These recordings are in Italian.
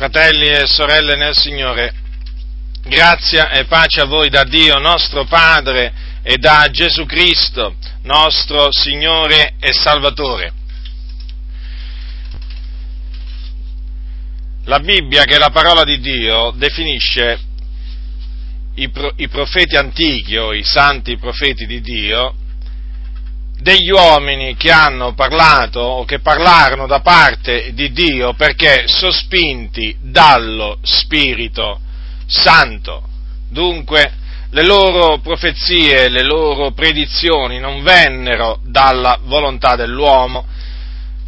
Fratelli e sorelle nel Signore, grazia e pace a voi da Dio nostro Padre e da Gesù Cristo, nostro Signore e Salvatore. La Bibbia, che è la parola di Dio, definisce i, pro, i profeti antichi o i santi profeti di Dio degli uomini che hanno parlato o che parlarono da parte di Dio perché sospinti dallo Spirito Santo. Dunque, le loro profezie, le loro predizioni non vennero dalla volontà dell'uomo,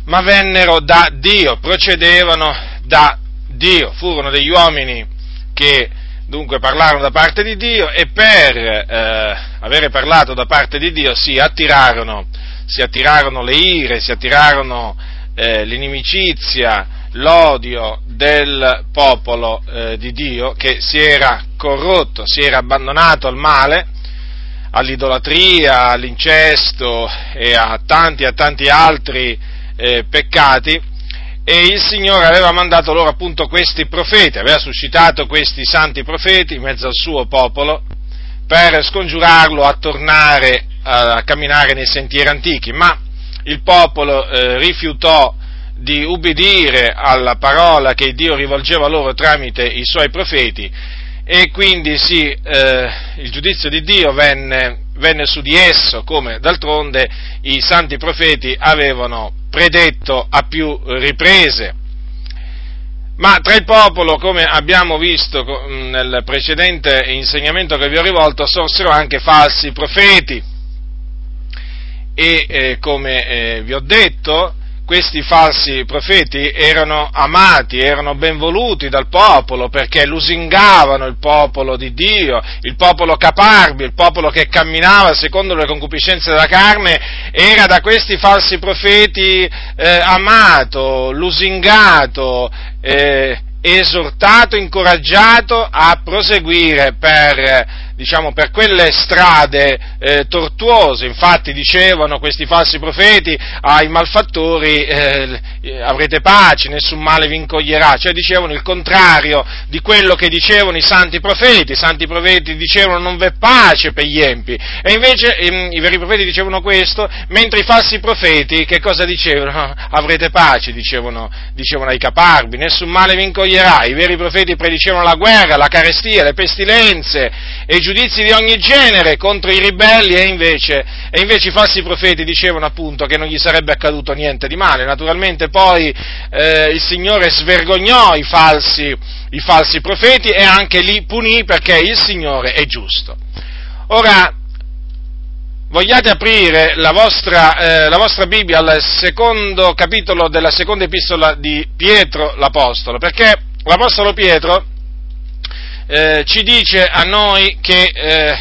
ma vennero da Dio, procedevano da Dio, furono degli uomini che dunque parlarono da parte di Dio e per eh, avere parlato da parte di Dio si attirarono, si attirarono le ire, si attirarono eh, l'inimicizia, l'odio del popolo eh, di Dio che si era corrotto, si era abbandonato al male, all'idolatria, all'incesto e a tanti e tanti altri eh, peccati e il Signore aveva mandato loro appunto questi profeti, aveva suscitato questi santi profeti in mezzo al suo popolo per scongiurarlo a tornare a camminare nei sentieri antichi, ma il popolo eh, rifiutò di ubbidire alla parola che Dio rivolgeva loro tramite i suoi profeti e quindi sì, eh, il giudizio di Dio venne, venne su di esso, come d'altronde i santi profeti avevano predetto a più riprese. Ma tra il popolo, come abbiamo visto nel precedente insegnamento che vi ho rivolto, sorsero anche falsi profeti. E eh, come eh, vi ho detto, questi falsi profeti erano amati, erano ben voluti dal popolo perché lusingavano il popolo di Dio, il popolo caparbio, il popolo che camminava secondo le concupiscenze della carne, era da questi falsi profeti eh, amato, lusingato, eh, esortato, incoraggiato a proseguire per diciamo, per quelle strade eh, tortuose. Infatti dicevano questi falsi profeti ai malfattori eh, avrete pace, nessun male vi incoglierà, cioè dicevano il contrario di quello che dicevano i santi profeti. I santi profeti dicevano non v'è pace per gli empi e invece ehm, i veri profeti dicevano questo, mentre i falsi profeti che cosa dicevano? Avrete pace, dicevano, dicevano ai caparbi, nessun male vi incoglierà. I veri profeti predicevano la guerra, la carestia, le pestilenze e i giudizi di ogni genere contro i ribelli e invece, e invece i falsi profeti dicevano appunto che non gli sarebbe accaduto niente di male. Naturalmente poi eh, il Signore svergognò i falsi, i falsi profeti e anche li punì perché il Signore è giusto. Ora, vogliate aprire la vostra, eh, la vostra, Bibbia al secondo capitolo della seconda epistola di Pietro l'Apostolo, perché l'Apostolo Pietro eh, ci dice a noi che eh,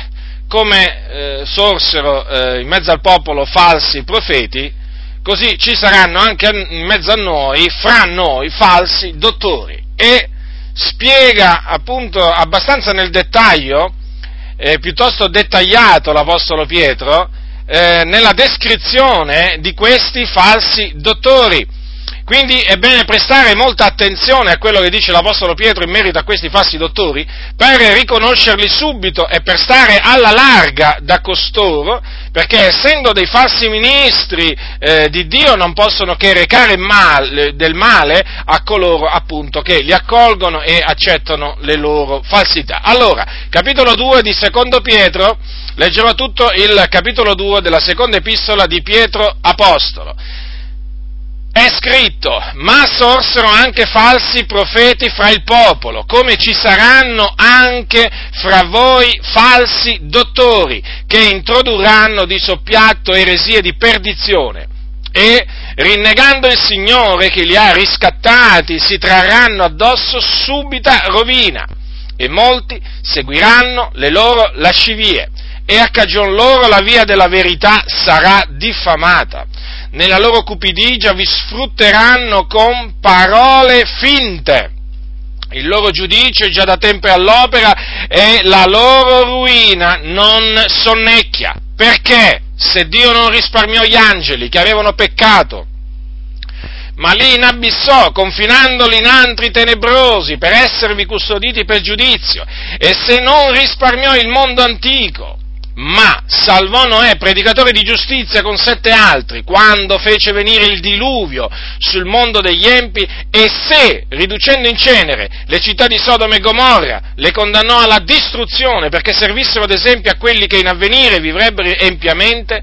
come eh, sorsero eh, in mezzo al popolo falsi profeti, così ci saranno anche in mezzo a noi, fra noi, falsi dottori. E spiega appunto abbastanza nel dettaglio, eh, piuttosto dettagliato l'Apostolo Pietro, eh, nella descrizione di questi falsi dottori quindi è bene prestare molta attenzione a quello che dice l'Apostolo Pietro in merito a questi falsi dottori per riconoscerli subito e per stare alla larga da costoro, perché essendo dei falsi ministri eh, di Dio non possono che recare mal, del male a coloro appunto che li accolgono e accettano le loro falsità. Allora, capitolo 2 di Secondo Pietro, leggerò tutto il capitolo 2 della seconda epistola di Pietro Apostolo è scritto, ma sorsero anche falsi profeti fra il popolo, come ci saranno anche fra voi falsi dottori, che introdurranno di soppiatto eresie di perdizione. E, rinnegando il Signore che li ha riscattati, si trarranno addosso subita rovina e molti seguiranno le loro lascivie e a cagion loro la via della verità sarà diffamata nella loro cupidigia vi sfrutteranno con parole finte. Il loro giudizio è già da tempo all'opera e la loro ruina non sonnecchia. Perché? Se Dio non risparmiò gli angeli che avevano peccato, ma li inabissò, confinandoli in antri tenebrosi per esservi custoditi per giudizio, e se non risparmiò il mondo antico, ma salvò Noè, predicatore di giustizia, con sette altri, quando fece venire il diluvio sul mondo degli empi e se, riducendo in cenere le città di Sodoma e Gomorra, le condannò alla distruzione perché servissero ad esempio a quelli che in avvenire vivrebbero empiamente,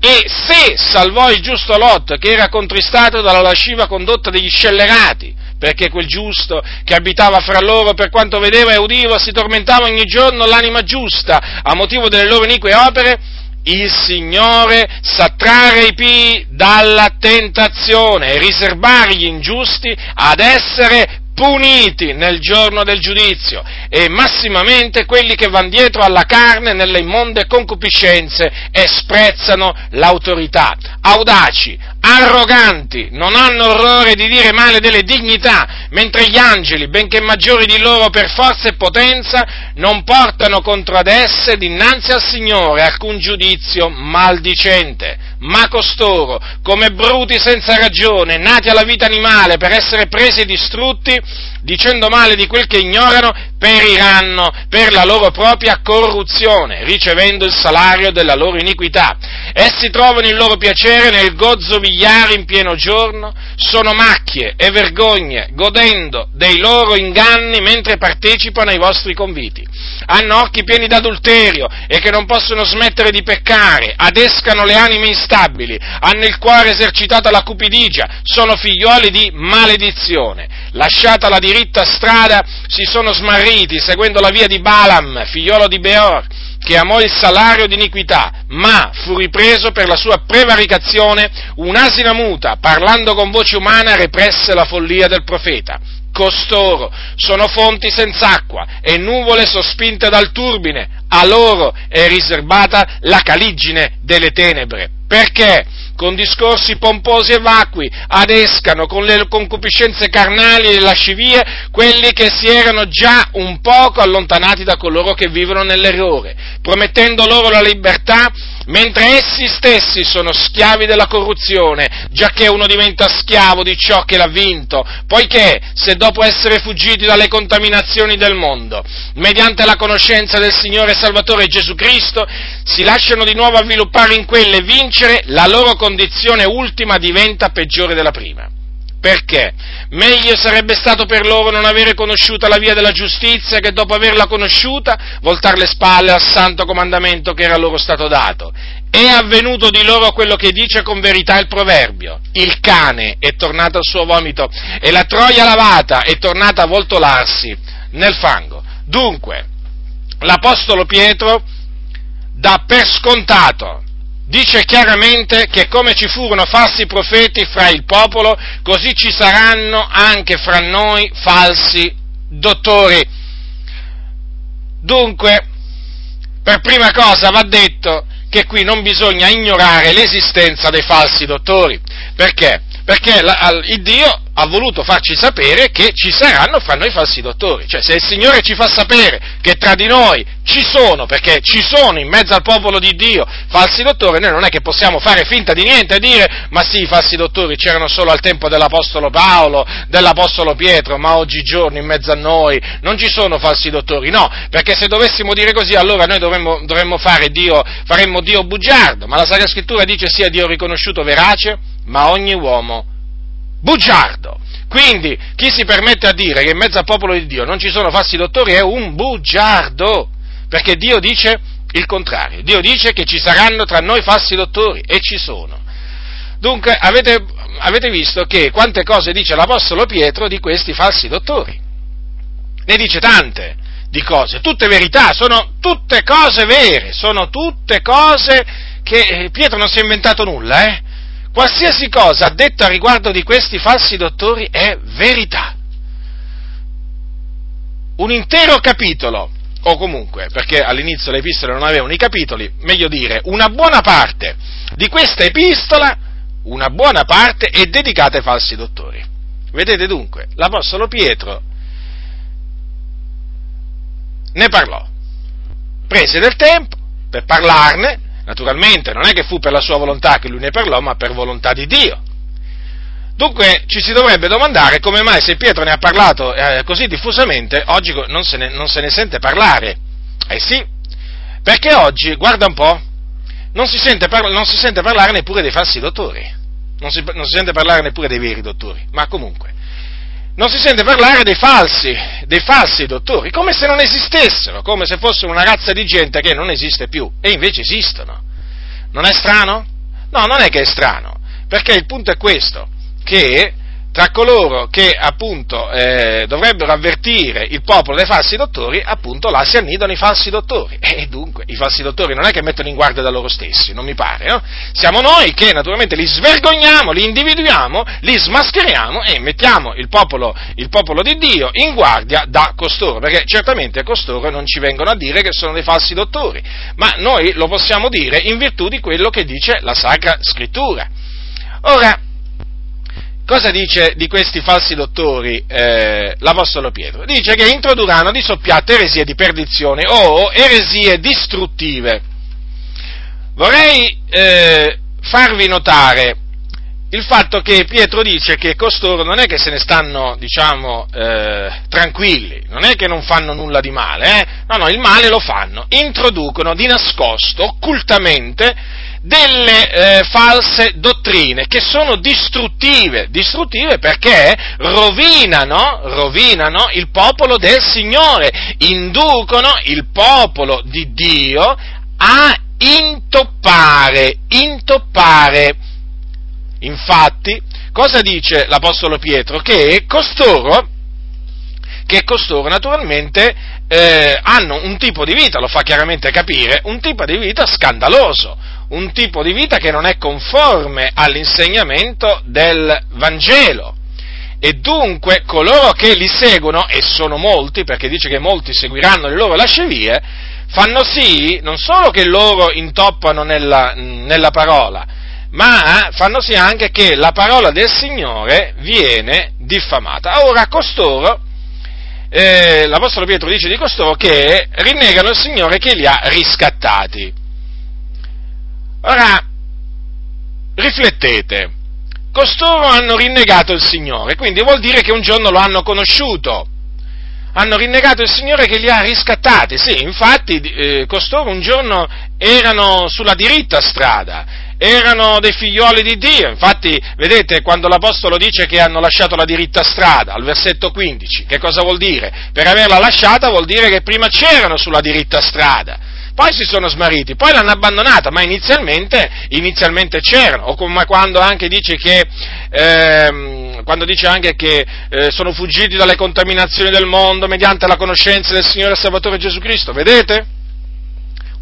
e se salvò il giusto Lot, che era contristato dalla lasciva condotta degli scellerati, perché quel giusto che abitava fra loro, per quanto vedeva e udiva, si tormentava ogni giorno l'anima giusta a motivo delle loro inique opere, il Signore sa trarre i pii dalla tentazione e riservare gli ingiusti ad essere puniti nel giorno del giudizio e massimamente quelli che vanno dietro alla carne nelle immonde concupiscenze e sprezzano l'autorità. Audaci, arroganti, non hanno orrore di dire male delle dignità, mentre gli angeli, benché maggiori di loro per forza e potenza, non portano contro ad esse dinanzi al Signore alcun giudizio maldicente ma costoro, come bruti senza ragione, nati alla vita animale per essere presi e distrutti, dicendo male di quel che ignorano, periranno per la loro propria corruzione, ricevendo il salario della loro iniquità. Essi trovano il loro piacere nel gozzovigliare in pieno giorno, sono macchie e vergogne, godendo dei loro inganni mentre partecipano ai vostri conviti. Hanno occhi pieni d'adulterio e che non possono smettere di peccare, adescano le anime instabili, hanno il cuore esercitato alla cupidigia, sono figlioli di maledizione. Lasciata la diritta strada, si sono smarriti seguendo la via di Balaam, figliolo di Beor, che amò il salario di iniquità, ma fu ripreso per la sua prevaricazione, un'asina muta, parlando con voce umana, represse la follia del profeta. Costoro sono fonti senza acqua e nuvole sospinte dal turbine, a loro è riservata la caligine delle tenebre. Perché? Con discorsi pomposi e vacui adescano con le concupiscenze carnali e lascivie quelli che si erano già un poco allontanati da coloro che vivono nell'errore, promettendo loro la libertà mentre essi stessi sono schiavi della corruzione, giacché uno diventa schiavo di ciò che l'ha vinto, poiché se dopo essere fuggiti dalle contaminazioni del mondo, mediante la conoscenza del Signore Salvatore Gesù Cristo, si lasciano di nuovo avviluppare in quelle e vincere, la loro condizione ultima diventa peggiore della prima. Perché? Meglio sarebbe stato per loro non avere conosciuta la via della giustizia che dopo averla conosciuta voltare le spalle al santo comandamento che era loro stato dato. È avvenuto di loro quello che dice con verità il proverbio. Il cane è tornato al suo vomito e la troia lavata è tornata a voltolarsi nel fango. Dunque, l'Apostolo Pietro dà per scontato dice chiaramente che come ci furono falsi profeti fra il popolo, così ci saranno anche fra noi falsi dottori. Dunque, per prima cosa va detto che qui non bisogna ignorare l'esistenza dei falsi dottori. Perché? Perché la, il Dio ha voluto farci sapere che ci saranno fra noi falsi dottori. Cioè, se il Signore ci fa sapere che tra di noi ci sono, perché ci sono in mezzo al popolo di Dio falsi dottori, noi non è che possiamo fare finta di niente e dire, ma sì, i falsi dottori c'erano solo al tempo dell'Apostolo Paolo, dell'Apostolo Pietro, ma oggigiorno in mezzo a noi non ci sono falsi dottori. No, perché se dovessimo dire così, allora noi dovremmo, dovremmo fare Dio, faremmo Dio bugiardo, ma la Sacra Scrittura dice sia Dio riconosciuto verace, ma ogni uomo bugiardo. Quindi chi si permette a dire che in mezzo al popolo di Dio non ci sono falsi dottori è un bugiardo, perché Dio dice il contrario, Dio dice che ci saranno tra noi falsi dottori e ci sono. Dunque avete, avete visto che quante cose dice l'Apostolo Pietro di questi falsi dottori. Ne dice tante di cose, tutte verità, sono tutte cose vere, sono tutte cose che eh, Pietro non si è inventato nulla, eh? Qualsiasi cosa detta a riguardo di questi falsi dottori è verità. Un intero capitolo, o comunque, perché all'inizio le epistole non avevano i capitoli, meglio dire, una buona parte di questa epistola, una buona parte è dedicata ai falsi dottori. Vedete dunque, l'Apostolo Pietro ne parlò, prese del tempo per parlarne, Naturalmente non è che fu per la sua volontà che lui ne parlò, ma per volontà di Dio. Dunque ci si dovrebbe domandare come mai se Pietro ne ha parlato eh, così diffusamente, oggi non se, ne, non se ne sente parlare. Eh sì, perché oggi, guarda un po', non si sente, parla, non si sente parlare neppure dei falsi dottori, non si, non si sente parlare neppure dei veri dottori, ma comunque non si sente parlare dei falsi, dei falsi dottori, come se non esistessero, come se fossero una razza di gente che non esiste più, e invece esistono. Non è strano? No, non è che è strano, perché il punto è questo, che tra coloro che appunto eh, dovrebbero avvertire il popolo dai falsi dottori, appunto là si annidano i falsi dottori. E dunque i falsi dottori non è che mettono in guardia da loro stessi, non mi pare, no? Siamo noi che naturalmente li svergogniamo, li individuiamo, li smascheriamo e mettiamo il popolo, il popolo di Dio in guardia da costoro, perché certamente costoro non ci vengono a dire che sono dei falsi dottori, ma noi lo possiamo dire in virtù di quello che dice la Sacra Scrittura. Ora, Cosa dice di questi falsi dottori eh, l'Apostolo Pietro? Dice che introdurranno di soppiatto eresie di perdizione o eresie distruttive. Vorrei eh, farvi notare il fatto che Pietro dice che costoro non è che se ne stanno, diciamo, eh, tranquilli, non è che non fanno nulla di male, eh? no, no, il male lo fanno, introducono di nascosto, occultamente, delle eh, false dottrine che sono distruttive, distruttive perché rovinano, rovinano il popolo del Signore, inducono il popolo di Dio a intoppare, intoppare. Infatti, cosa dice l'Apostolo Pietro? Che costoro, che costoro naturalmente eh, hanno un tipo di vita, lo fa chiaramente capire, un tipo di vita scandaloso, un tipo di vita che non è conforme all'insegnamento del Vangelo. E dunque coloro che li seguono, e sono molti, perché dice che molti seguiranno le loro lascevie, fanno sì non solo che loro intoppano nella, nella parola, ma fanno sì anche che la parola del Signore viene diffamata. Ora costoro, eh, l'Apostolo Pietro dice di costoro che rinnegano il Signore che li ha riscattati. Ora, riflettete, costoro hanno rinnegato il Signore, quindi vuol dire che un giorno lo hanno conosciuto. Hanno rinnegato il Signore che li ha riscattati, sì, infatti eh, costoro un giorno erano sulla diritta strada, erano dei figlioli di Dio, infatti vedete quando l'Apostolo dice che hanno lasciato la diritta strada, al versetto 15, che cosa vuol dire? Per averla lasciata vuol dire che prima c'erano sulla diritta strada, poi si sono smarriti, poi l'hanno abbandonata, ma inizialmente, inizialmente c'erano, o come quando anche dice che, ehm, quando dice anche che eh, sono fuggiti dalle contaminazioni del mondo mediante la conoscenza del Signore Salvatore Gesù Cristo, vedete?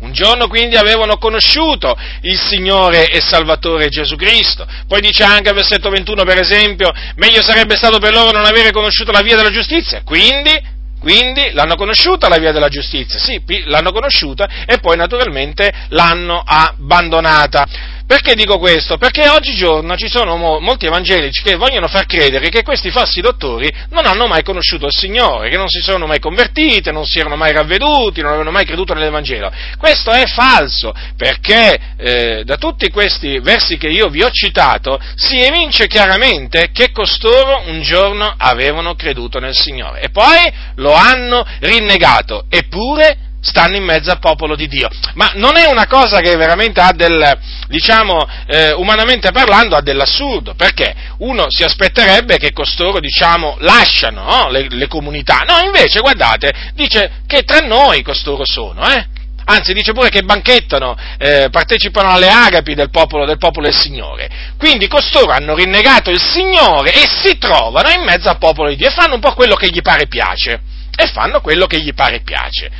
Un giorno quindi avevano conosciuto il Signore e Salvatore Gesù Cristo. Poi dice anche al versetto 21, per esempio, meglio sarebbe stato per loro non avere conosciuto la via della giustizia. Quindi quindi l'hanno conosciuta la via della giustizia, sì, l'hanno conosciuta e poi naturalmente l'hanno abbandonata. Perché dico questo? Perché oggigiorno ci sono mo- molti evangelici che vogliono far credere che questi falsi dottori non hanno mai conosciuto il Signore, che non si sono mai convertiti, non si erano mai ravveduti, non avevano mai creduto nell'Evangelo. Questo è falso, perché eh, da tutti questi versi che io vi ho citato si evince chiaramente che costoro un giorno avevano creduto nel Signore e poi lo hanno rinnegato, eppure stanno in mezzo al popolo di Dio. Ma non è una cosa che veramente ha del, diciamo, eh, umanamente parlando, ha dell'assurdo, perché uno si aspetterebbe che costoro, diciamo, lasciano no? le, le, comunità. No, invece, guardate, dice che tra noi costoro sono, eh? Anzi, dice pure che banchettano, eh, partecipano alle agapi del popolo, del popolo del Signore. Quindi costoro hanno rinnegato il Signore e si trovano in mezzo al popolo di Dio e fanno un po' quello che gli pare piace. E fanno quello che gli pare piace.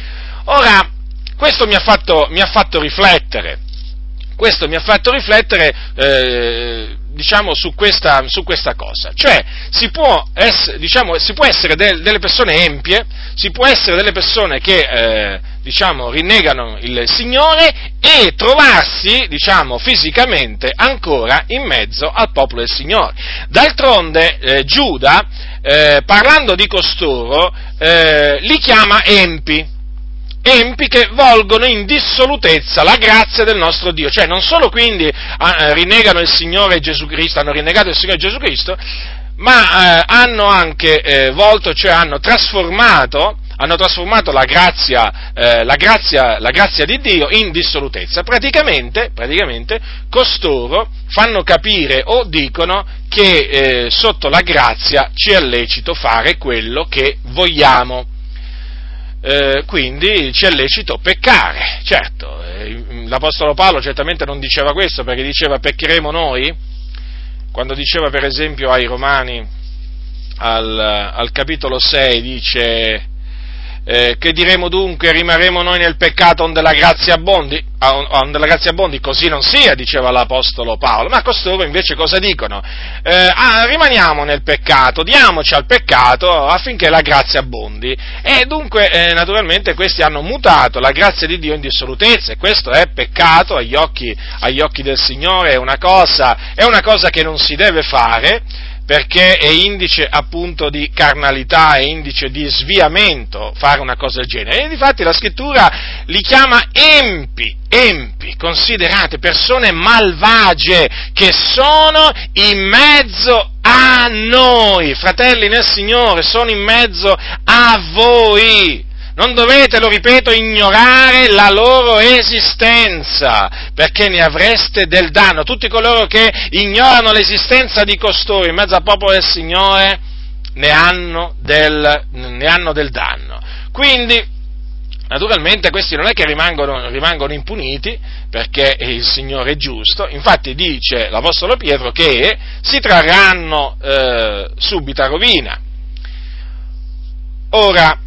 Ora, questo mi ha fatto, mi ha fatto riflettere, questo mi ha fatto riflettere, eh, diciamo, su questa, su questa, cosa. Cioè, si può, essere, diciamo, si può essere de, delle persone empie, si può essere delle persone che, eh, diciamo, rinnegano il Signore e trovarsi, diciamo, fisicamente ancora in mezzo al popolo del Signore. D'altronde, eh, Giuda, eh, parlando di costoro, eh, li chiama empi empi che volgono in dissolutezza la grazia del nostro Dio, cioè non solo quindi ah, rinnegano il Signore Gesù Cristo, hanno rinnegato il Signore Gesù Cristo, ma eh, hanno anche eh, volto, cioè hanno trasformato, hanno trasformato la, grazia, eh, la, grazia, la grazia, di Dio in dissolutezza. Praticamente, praticamente costoro fanno capire o dicono che eh, sotto la grazia ci è lecito fare quello che vogliamo. Eh, quindi ci è lecito peccare, certo, eh, l'Apostolo Paolo certamente non diceva questo perché diceva peccheremo noi, quando diceva per esempio ai Romani al, al capitolo 6 dice eh, che diremo dunque, rimarremo noi nel peccato onde la grazia abbondi? Onde la grazia abbondi? Così non sia, diceva l'Apostolo Paolo, ma costoro invece cosa dicono? Eh, ah, rimaniamo nel peccato, diamoci al peccato affinché la grazia abbondi. E dunque, eh, naturalmente, questi hanno mutato la grazia di Dio in dissolutezza, e questo è peccato agli occhi, agli occhi del Signore, è una, cosa, è una cosa che non si deve fare, perché è indice appunto di carnalità, è indice di sviamento fare una cosa del genere. E difatti la scrittura li chiama empi, empi, considerate persone malvagie che sono in mezzo a noi, fratelli nel Signore, sono in mezzo a voi non dovete, lo ripeto, ignorare la loro esistenza, perché ne avreste del danno. Tutti coloro che ignorano l'esistenza di costoro in mezzo al popolo del Signore ne hanno del, ne hanno del danno. Quindi, Naturalmente questi non è che rimangono, rimangono, impuniti perché il Signore è giusto, infatti dice l'Apostolo Pietro che si trarranno eh, subita rovina. Ora,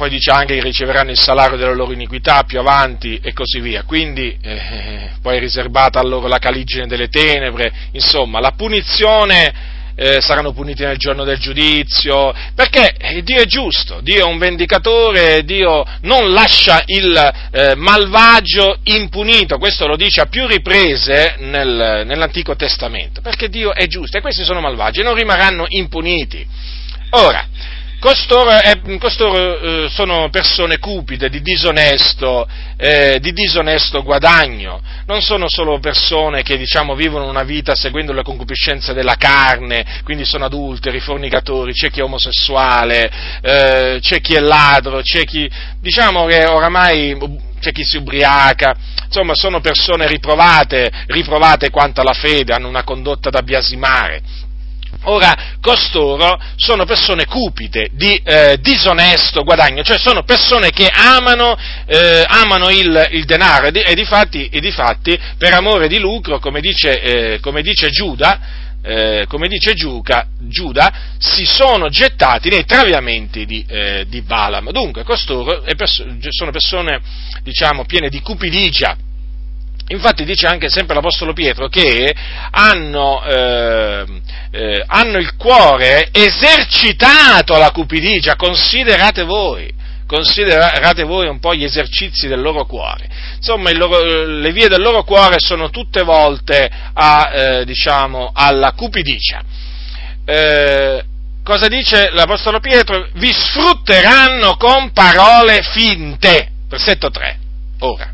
poi dice anche che riceveranno il salario della loro iniquità più avanti e così via. Quindi eh, poi è riservata a loro la caligine delle tenebre, insomma la punizione eh, saranno puniti nel giorno del giudizio, perché Dio è giusto, Dio è un vendicatore, Dio non lascia il eh, malvagio impunito, questo lo dice a più riprese nel, nell'Antico Testamento, perché Dio è giusto e questi sono malvagi e non rimarranno impuniti. Ora, Costoro, eh, costoro eh, sono persone cupide, di disonesto, eh, di disonesto, guadagno, non sono solo persone che diciamo, vivono una vita seguendo la concupiscenza della carne, quindi sono adulteri, fornicatori, c'è chi è omosessuale, eh, c'è chi è ladro, c'è chi diciamo che oramai c'è chi si ubriaca, insomma sono persone riprovate, riprovate quanto alla fede, hanno una condotta da biasimare Ora, costoro sono persone cupide, di eh, disonesto guadagno, cioè sono persone che amano, eh, amano il, il, denaro e, di, e, difatti, e per amore di lucro, come dice, eh, come dice Giuda, eh, come dice Giuda, Giuda, si sono gettati nei traviamenti di, eh, di Balaam. Dunque, costoro perso- sono persone, diciamo, piene di cupidigia Infatti dice anche sempre l'Apostolo Pietro che hanno, eh, eh, hanno il cuore esercitato alla cupidigia, considerate voi considerate voi un po' gli esercizi del loro cuore. Insomma, loro, le vie del loro cuore sono tutte volte a, eh, diciamo, alla cupidicia. Eh, cosa dice l'Apostolo Pietro? Vi sfrutteranno con parole finte. Versetto 3. Ora,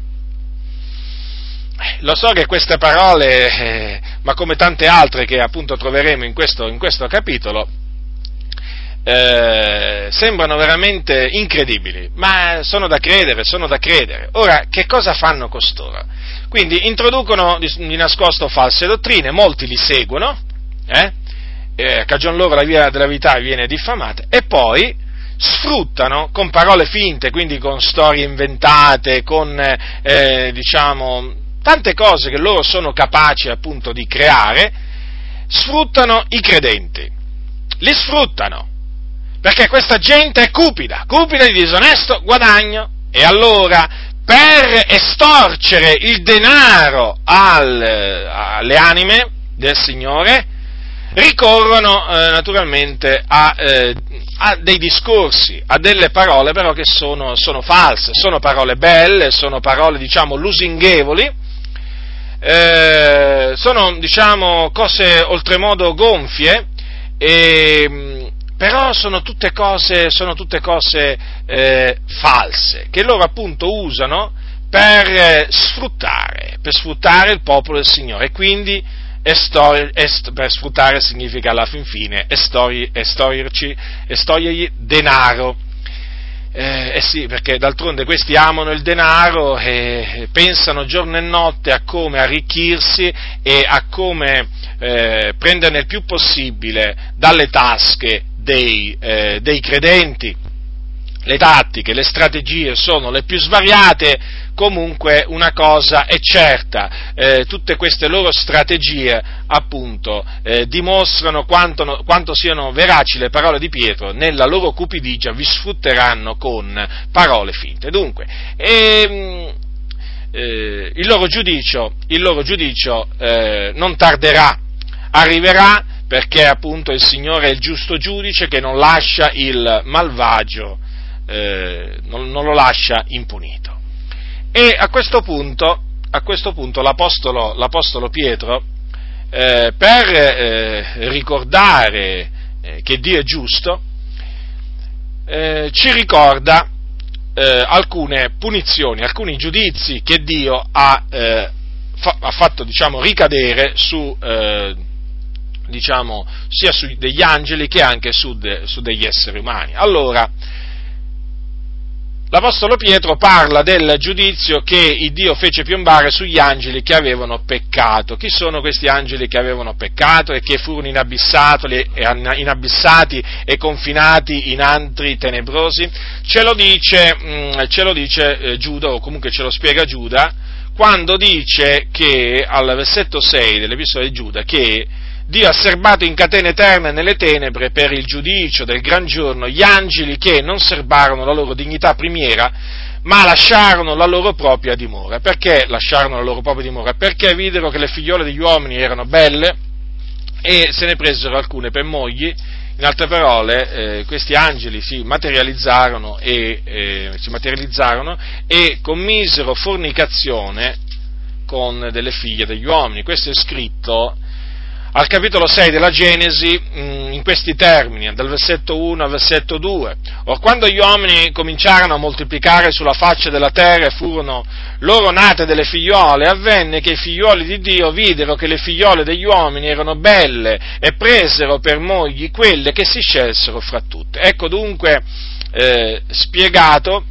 lo so che queste parole, eh, ma come tante altre che appunto troveremo in questo, in questo capitolo, eh, sembrano veramente incredibili, ma sono da credere, sono da credere. Ora, che cosa fanno costoro? Quindi introducono di, di nascosto false dottrine, molti li seguono, eh? eh, cagion loro la via della verità viene diffamata, e poi sfruttano con parole finte, quindi con storie inventate, con eh, diciamo tante cose che loro sono capaci appunto di creare, sfruttano i credenti. Li sfruttano. Perché questa gente è cupida, cupida di disonesto guadagno. E allora, per estorcere il denaro al, alle anime del Signore, ricorrono eh, naturalmente a, eh, a, dei discorsi, a delle parole però che sono, sono false, sono parole belle, sono parole diciamo lusinghevoli, eh, sono diciamo cose oltremodo gonfie e, però sono tutte cose, sono tutte cose eh, false, che loro appunto usano per eh, sfruttare, per sfruttare il popolo del Signore e quindi estor- est- per sfruttare significa alla fin fine estori- estorierci, estogliergli denaro. Eh, eh, sì, perché d'altronde questi amano il denaro e pensano giorno e notte a come arricchirsi e a come eh, prenderne il più possibile dalle tasche dei, eh, dei credenti. Le tattiche, le strategie sono le più svariate, comunque una cosa è certa, eh, tutte queste loro strategie appunto eh, dimostrano quanto, quanto, siano veraci le parole di Pietro, nella loro cupidigia vi sfrutteranno con parole finte. Dunque, ehm, eh, il loro giudicio, il loro giudicio eh, non tarderà, arriverà perché appunto il Signore è il giusto giudice che non lascia il malvagio, eh, non, non, lo lascia impunito. E a questo punto, a questo punto l'Apostolo, l'Apostolo Pietro, eh, per eh, ricordare eh, che Dio è giusto, eh, ci ricorda eh, alcune punizioni, alcuni giudizi che Dio ha, fa, ha fatto diciamo, ricadere su diciamo, sia su degli angeli che anche su, de, su degli esseri umani. Allora, l'Apostolo Pietro parla del giudizio che Dio fece piombare sugli angeli che avevano peccato. Chi sono questi angeli che avevano peccato e che furono inabissati e confinati in antri tenebrosi? Ce lo dice, mm, ce lo dice eh, Giuda, o comunque ce lo spiega Giuda, quando dice che al versetto 6 dell'Epistola di Giuda che Dio ha serbato in catene eterne nelle tenebre per il giudicio del gran giorno gli angeli che non serbarono la loro dignità primiera, ma lasciarono la loro propria dimora. Perché lasciarono la loro propria dimora? Perché videro che le figliole degli uomini erano belle e se ne presero alcune per mogli. In altre parole, eh, questi angeli si materializzarono, e, eh, si materializzarono e commisero fornicazione con delle figlie degli uomini. Questo è scritto al capitolo 6 della Genesi mm, in questi termini, dal versetto 1 al versetto 2. Or quando gli uomini cominciarono a moltiplicare sulla faccia della terra e furono loro nate delle figliole, avvenne che i figlioli di Dio videro che le figliole degli uomini erano belle e presero per mogli quelle che si scelsero fra tutte. Ecco dunque eh, spiegato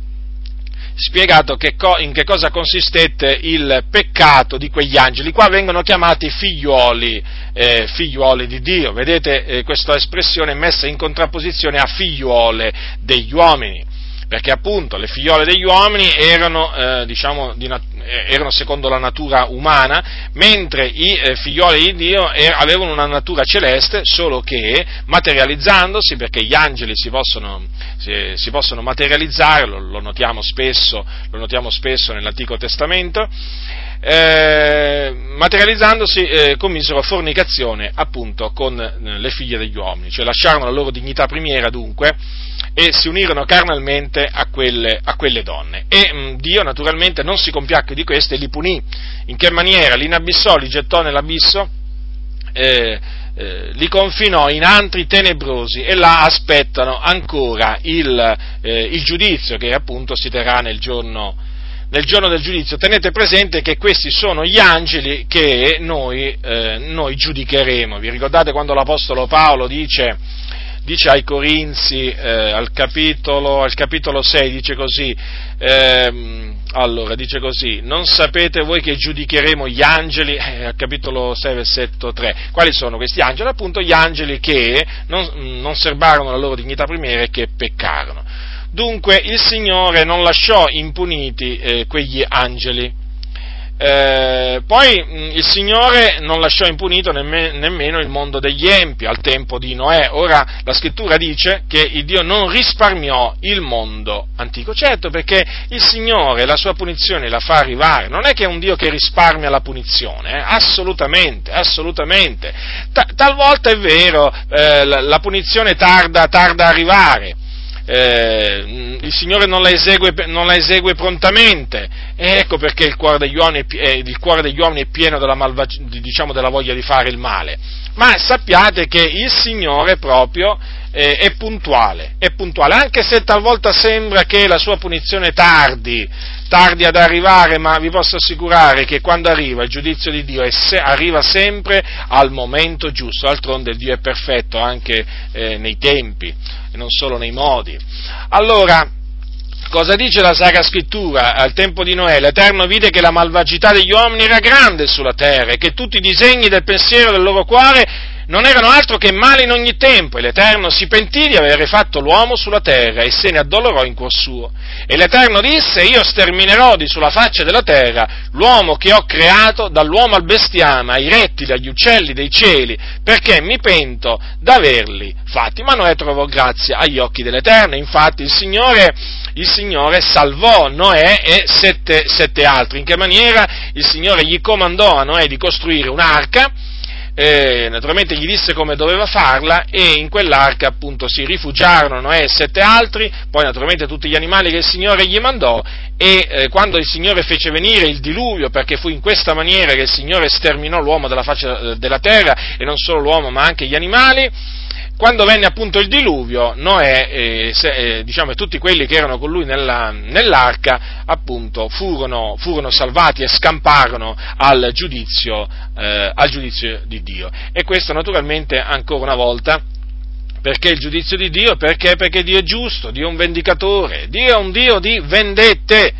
spiegato che co- in che cosa consistette il peccato di quegli angeli. Qua vengono chiamati figliuoli, eh, figliuoli di Dio. Vedete, eh, questa espressione messa in contrapposizione a figliuole degli uomini perché appunto le figliole degli uomini erano, eh, diciamo, nat- eh, erano, secondo la natura umana, mentre i eh, figlioli di Dio er- avevano una natura celeste, solo che materializzandosi, perché gli angeli si possono, si, si possono materializzare, lo, lo, notiamo spesso, lo, notiamo spesso, nell'Antico Testamento, eh, materializzandosi eh, commisero fornicazione appunto con eh, le figlie degli uomini, cioè lasciarono la loro dignità primiera dunque e si unirono carnalmente a quelle, a quelle donne. E mh, mm, Dio naturalmente non si compiacque di queste e li punì. In che maniera? Li inabissò, li gettò nell'abisso, eh, eh, li confinò in antri tenebrosi e là aspettano ancora il, eh, il giudizio che appunto si terrà nel giorno, nel giorno del giudizio. Tenete presente che questi sono gli angeli che noi, eh, noi giudicheremo. Vi ricordate quando l'Apostolo Paolo dice dice ai Corinzi, eh, al, capitolo, al, capitolo, 6, dice così, ehm, allora, dice così, non sapete voi che giudicheremo gli angeli, eh, al capitolo 6, versetto 3, quali sono questi angeli? Appunto gli angeli che non, non serbarono la loro dignità primiera e che peccarono. Dunque il Signore non lasciò impuniti eh, quegli angeli, eh, poi mh, il Signore non lasciò impunito nemme, nemmeno il mondo degli empi al tempo di Noè. Ora la scrittura dice che il Dio non risparmiò il mondo antico. Certo, perché il Signore la sua punizione la fa arrivare. Non è che è un Dio che risparmia la punizione, eh? assolutamente, assolutamente. Ta- talvolta è vero, eh, la, la, punizione tarda, tarda a arrivare eh, il Signore non la, esegue, non la, esegue, prontamente, e ecco perché il cuore degli uomini è, il cuore degli uomini è pieno della, malvag- diciamo, della voglia di fare il male. Ma sappiate che il Signore proprio eh, è puntuale, è puntuale, anche se talvolta sembra che la sua punizione tardi, tardi ad arrivare, ma vi posso assicurare che quando arriva il giudizio di Dio se, arriva sempre al momento giusto, d'altronde Dio è perfetto anche eh, nei tempi e non solo nei modi. Allora, cosa dice la Sacra Scrittura? Al tempo di Noè, l'Eterno vide che la malvagità degli uomini era grande sulla terra e che tutti i disegni del pensiero del loro cuore non erano altro che male in ogni tempo, e l'Eterno si pentì di avere fatto l'uomo sulla terra e se ne addolorò in cuor suo. E l'Eterno disse, io sterminerò di sulla faccia della terra l'uomo che ho creato, dall'uomo al bestiame, ai rettili, agli uccelli dei cieli, perché mi pento d'averli fatti. Ma Noè trovò grazia agli occhi dell'Eterno, infatti il Signore, il Signore salvò Noè e sette, sette altri. In che maniera il Signore gli comandò a Noè di costruire un'arca, eh, naturalmente gli disse come doveva farla e in quell'arca appunto si rifugiarono Noè e sette altri, poi naturalmente tutti gli animali che il Signore gli mandò e eh, quando il Signore fece venire il diluvio, perché fu in questa maniera che il Signore sterminò l'uomo dalla faccia eh, della terra e non solo l'uomo ma anche gli animali, quando venne appunto il diluvio, Noè eh, se, eh, diciamo, e tutti quelli che erano con lui nella, nell'arca appunto furono, furono, salvati e scamparono al giudizio, eh, al giudizio di Dio. E questo naturalmente ancora una volta perché il giudizio di Dio? Perché? Perché Dio è giusto, Dio è un vendicatore, Dio è un Dio di vendette.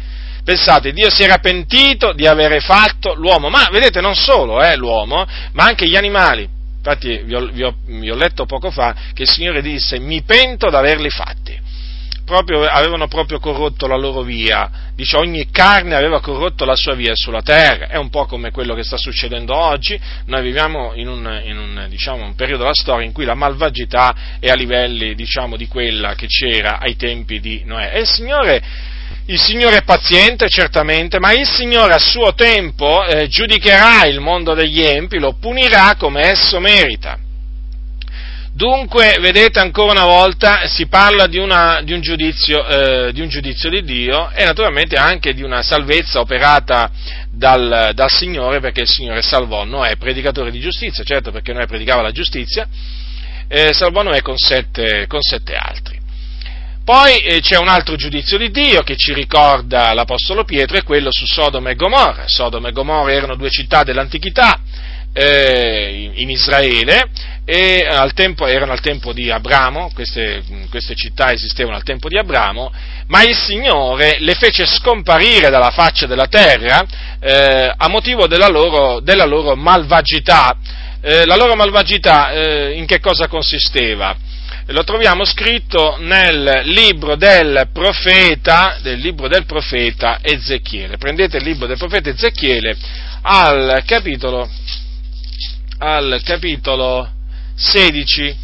Pensate, Dio si era pentito di avere fatto l'uomo, ma vedete non solo eh, l'uomo, ma anche gli animali. Infatti vi ho, vi, ho, vi ho, letto poco fa che il Signore disse mi pento d'averli fatti. Proprio, avevano proprio corrotto la loro via, dice ogni carne aveva corrotto la sua via sulla terra, è un po' come quello che sta succedendo oggi, noi viviamo in un, in un, diciamo, un periodo della storia in cui la malvagità è a livelli diciamo, di quella che c'era ai tempi di Noè. E il Signore il Signore è paziente, certamente, ma il Signore a suo tempo eh, giudicherà il mondo degli empi, lo punirà come esso merita. Dunque, vedete, ancora una volta si parla di, una, di, un giudizio, eh, di, un giudizio, di Dio e naturalmente anche di una salvezza operata dal, dal Signore, perché il Signore salvò Noè, predicatore di giustizia, certo perché Noè predicava la giustizia, eh, salvò Noè con sette, con sette altri. Poi eh, c'è un altro giudizio di Dio che ci ricorda l'Apostolo Pietro, è quello su Sodoma e Gomorra. Sodoma e Gomorra erano due città dell'antichità eh, in Israele e al tempo, erano al tempo di Abramo, queste, queste, città esistevano al tempo di Abramo, ma il Signore le fece scomparire dalla faccia della terra eh, a motivo della loro, della loro malvagità. Eh, la loro malvagità eh, in che cosa consisteva? lo troviamo scritto nel libro del profeta, del libro del profeta Ezechiele. Prendete il libro del profeta Ezechiele al capitolo, al capitolo 16.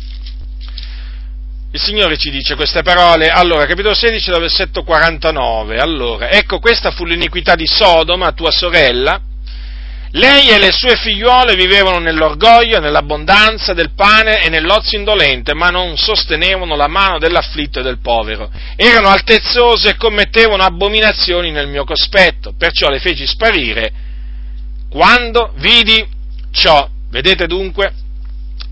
Il Signore ci dice queste parole, allora, capitolo 16, versetto 49, allora, ecco questa fu l'iniquità di Sodoma, tua sorella, lei e le sue figliuole vivevano nell'orgoglio, nell'abbondanza del pane e nell'ozio indolente, ma non sostenevano la mano dell'afflitto e del povero. Erano altezzose e commettevano abominazioni nel mio cospetto, perciò le feci sparire quando vidi ciò. Vedete dunque?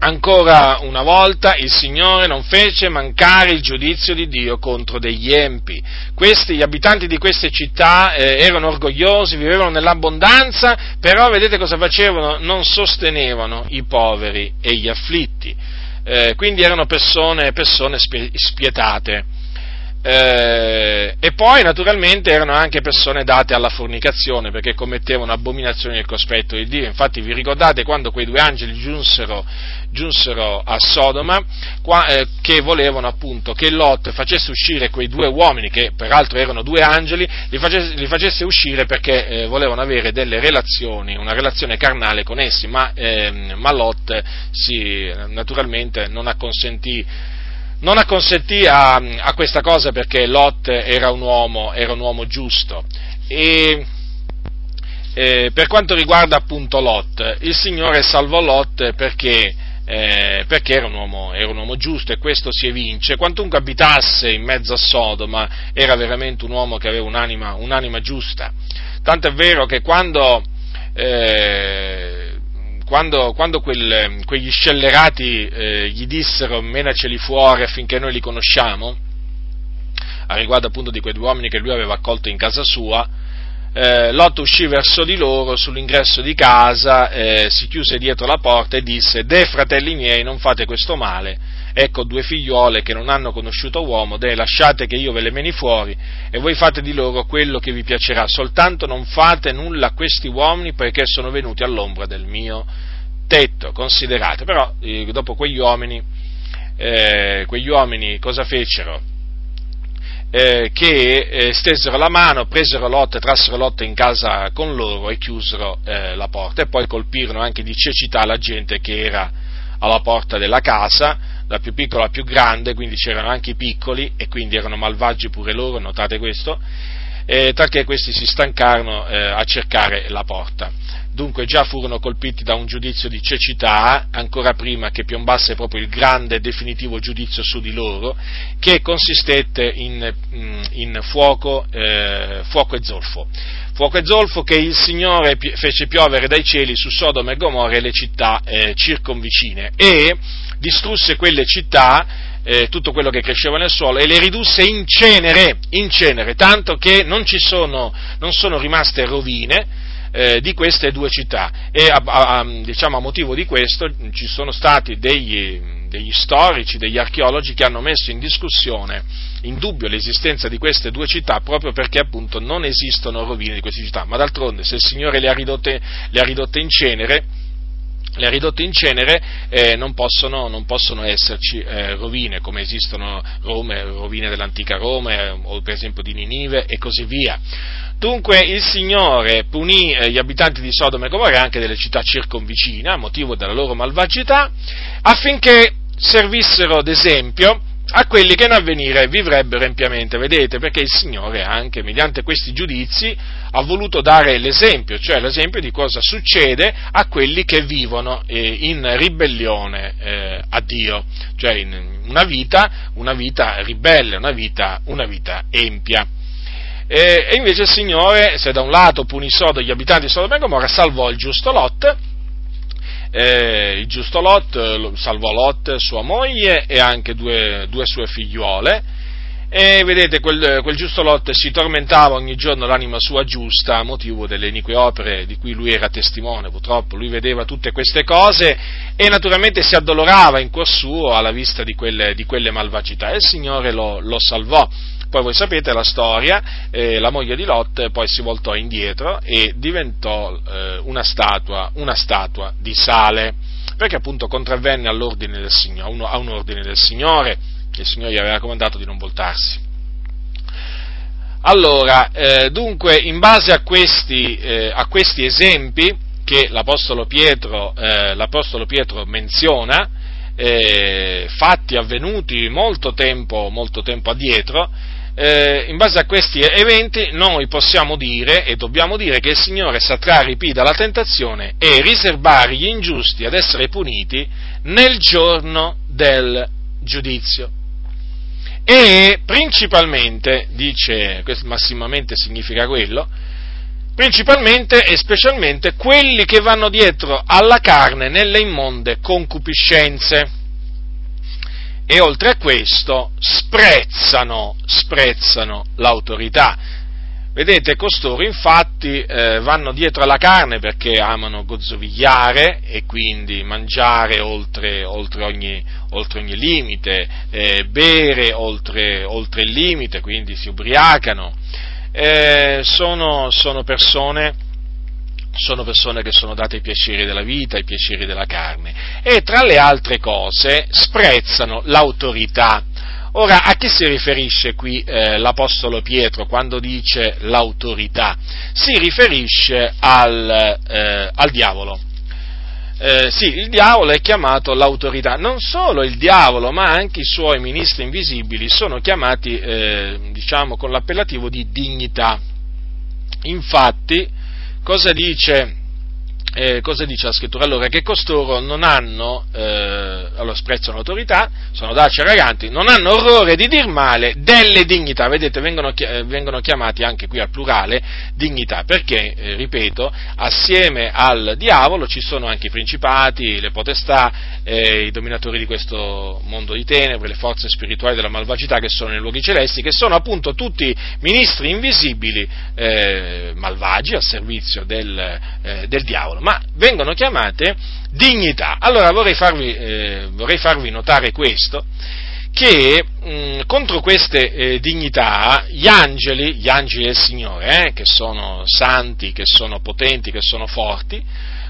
Ancora una volta il Signore non fece mancare il giudizio di Dio contro degli empi. Questi, gli abitanti di queste città eh, erano orgogliosi, vivevano nell'abbondanza, però vedete cosa facevano? Non sostenevano i poveri e gli afflitti. Eh, quindi erano persone, persone spietate. Eh, e poi naturalmente erano anche persone date alla fornicazione perché commettevano abominazioni nel cospetto di Dio. Infatti vi ricordate quando quei due angeli giunsero, giunsero a Sodoma qua, eh, che volevano appunto che Lot facesse uscire quei due uomini, che peraltro erano due angeli, li facesse, li facesse uscire perché eh, volevano avere delle relazioni, una relazione carnale con essi, ma, ehm, ma Lot si, naturalmente non acconsentì non acconsentì a, a, questa cosa perché Lot era un uomo, era un uomo giusto. E eh, per quanto riguarda appunto Lot, il Signore salvò Lot perché eh, perché era un, uomo, era un, uomo, giusto e questo si evince. Quantunque abitasse in mezzo a Sodoma, era veramente un uomo che aveva un'anima, un'anima giusta. È vero che quando, eh, quando, quando quel, quegli scellerati eh, gli dissero menaceli fuori affinché noi li conosciamo, a riguardo appunto di quei due uomini che lui aveva accolto in casa sua, eh, Lot uscì verso di loro sull'ingresso di casa, eh, si chiuse dietro la porta e disse, De fratelli miei, non fate questo male, ecco due figliuole che non hanno conosciuto uomo, de lasciate che io ve le meni fuori e voi fate di loro quello che vi piacerà, soltanto non fate nulla a questi uomini perché sono venuti all'ombra del mio tetto, considerate, però eh, dopo quegli uomini, eh, quegli uomini cosa fecero? eh, che eh, stesero la mano, presero Lot, trassero Lot in casa con loro e chiusero eh, la porta. E poi colpirono anche di cecità la gente che era alla porta della casa, da più piccola a più grande, quindi c'erano anche i piccoli e quindi erano malvagi pure loro, notate questo, eh, talché questi si stancarono eh, a cercare la porta dunque già furono colpiti da un giudizio di cecità, ancora prima che piombasse proprio il grande e definitivo giudizio su di loro, che consistette in, mm, in fuoco, eh, fuoco, e zolfo. Fuoco e zolfo che il Signore fece piovere dai cieli su Sodoma e Gomorra e le città eh, circonvicine e distrusse quelle città eh, tutto quello che cresceva nel suolo e le ridusse in cenere, in cenere tanto che non, sono, non sono rimaste rovine, eh, di queste due città. E a, a, diciamo, a, motivo di questo ci sono stati degli, degli storici, degli archeologi che hanno messo in discussione, in dubbio l'esistenza di queste due città proprio perché appunto non esistono rovine di queste città, ma d'altronde se il Signore le ha ridotte, le ha ridotte in cenere, le ridotte in cenere, eh, non, possono, non, possono, esserci eh, rovine, come esistono Rome, rovine dell'antica Roma, eh, o per esempio di Ninive e così via. Dunque il Signore punì eh, gli abitanti di Sodoma e Gomorra e anche delle città circonvicine a motivo della loro malvagità, affinché servissero d'esempio a quelli che in avvenire vivrebbero empiamente, vedete, perché il Signore anche mediante questi giudizi ha voluto dare l'esempio, cioè l'esempio di cosa succede a quelli che vivono eh, in ribellione eh, a Dio, cioè in una vita, una vita ribelle, una vita, una vita empia. E, invece il Signore, se da un lato punì gli abitanti di Sodoma e Gomorra, salvò il giusto Lot, eh, il giusto Lot salvò Lot, sua moglie e anche due, due sue figliuole. E vedete, quel, quel, giusto Lot si tormentava ogni giorno l'anima sua giusta a motivo delle inique opere di cui lui era testimone. Purtroppo lui vedeva tutte queste cose e naturalmente si addolorava in cuor suo alla vista di quelle, di quelle malvagità e il Signore lo, lo salvò. Poi voi sapete la storia, eh, la moglie di Lot poi si voltò indietro e diventò eh, una, statua, una statua di sale, perché appunto contravvenne all'ordine del Signore, a un ordine del Signore, che il Signore gli aveva comandato di non voltarsi. Allora, eh, dunque, in base a questi, eh, a questi, esempi che l'Apostolo Pietro, eh, l'Apostolo Pietro menziona, eh, fatti avvenuti molto tempo, molto tempo addietro, eh, in base a questi eventi noi possiamo dire e dobbiamo dire che il Signore sa trarre i piedi dalla tentazione e riservare gli ingiusti ad essere puniti nel giorno del giudizio. E principalmente, dice, massimamente significa quello, principalmente e specialmente quelli che vanno dietro alla carne nelle immonde concupiscenze e oltre a questo sprezzano, sprezzano l'autorità. Vedete, costoro infatti eh, vanno dietro alla carne perché amano gozzovigliare e quindi mangiare oltre, oltre, ogni, oltre ogni, limite, eh, bere oltre, oltre, il limite, quindi si ubriacano. Eh, sono, sono persone sono persone che sono date ai piaceri della vita, ai piaceri della carne e tra le altre cose sprezzano l'autorità. Ora, a chi si riferisce qui eh, l'Apostolo Pietro quando dice l'autorità? Si riferisce al, eh, al diavolo. Eh, sì, il diavolo è chiamato l'autorità. Non solo il diavolo, ma anche i suoi ministri invisibili sono chiamati, eh, diciamo, con l'appellativo di dignità. Infatti, cosa dice eh, cosa dice la scrittura? Allora, che costoro non hanno, eh, allora sprezzano l'autorità, sono daci arroganti, non hanno orrore di dir male delle dignità, vedete, vengono, eh, vengono chiamati anche qui al plurale dignità, perché, eh, ripeto, assieme al diavolo ci sono anche i principati, le potestà, eh, i dominatori di questo mondo di tenebre, le forze spirituali della malvagità che sono nei luoghi celesti, che sono appunto tutti ministri invisibili, eh, malvagi, al servizio del, del diavolo ma vengono chiamate dignità. Allora vorrei farvi, eh, vorrei farvi notare questo, che mh, contro queste eh, dignità gli angeli, gli angeli del Signore, eh, che sono santi, che sono potenti, che sono forti,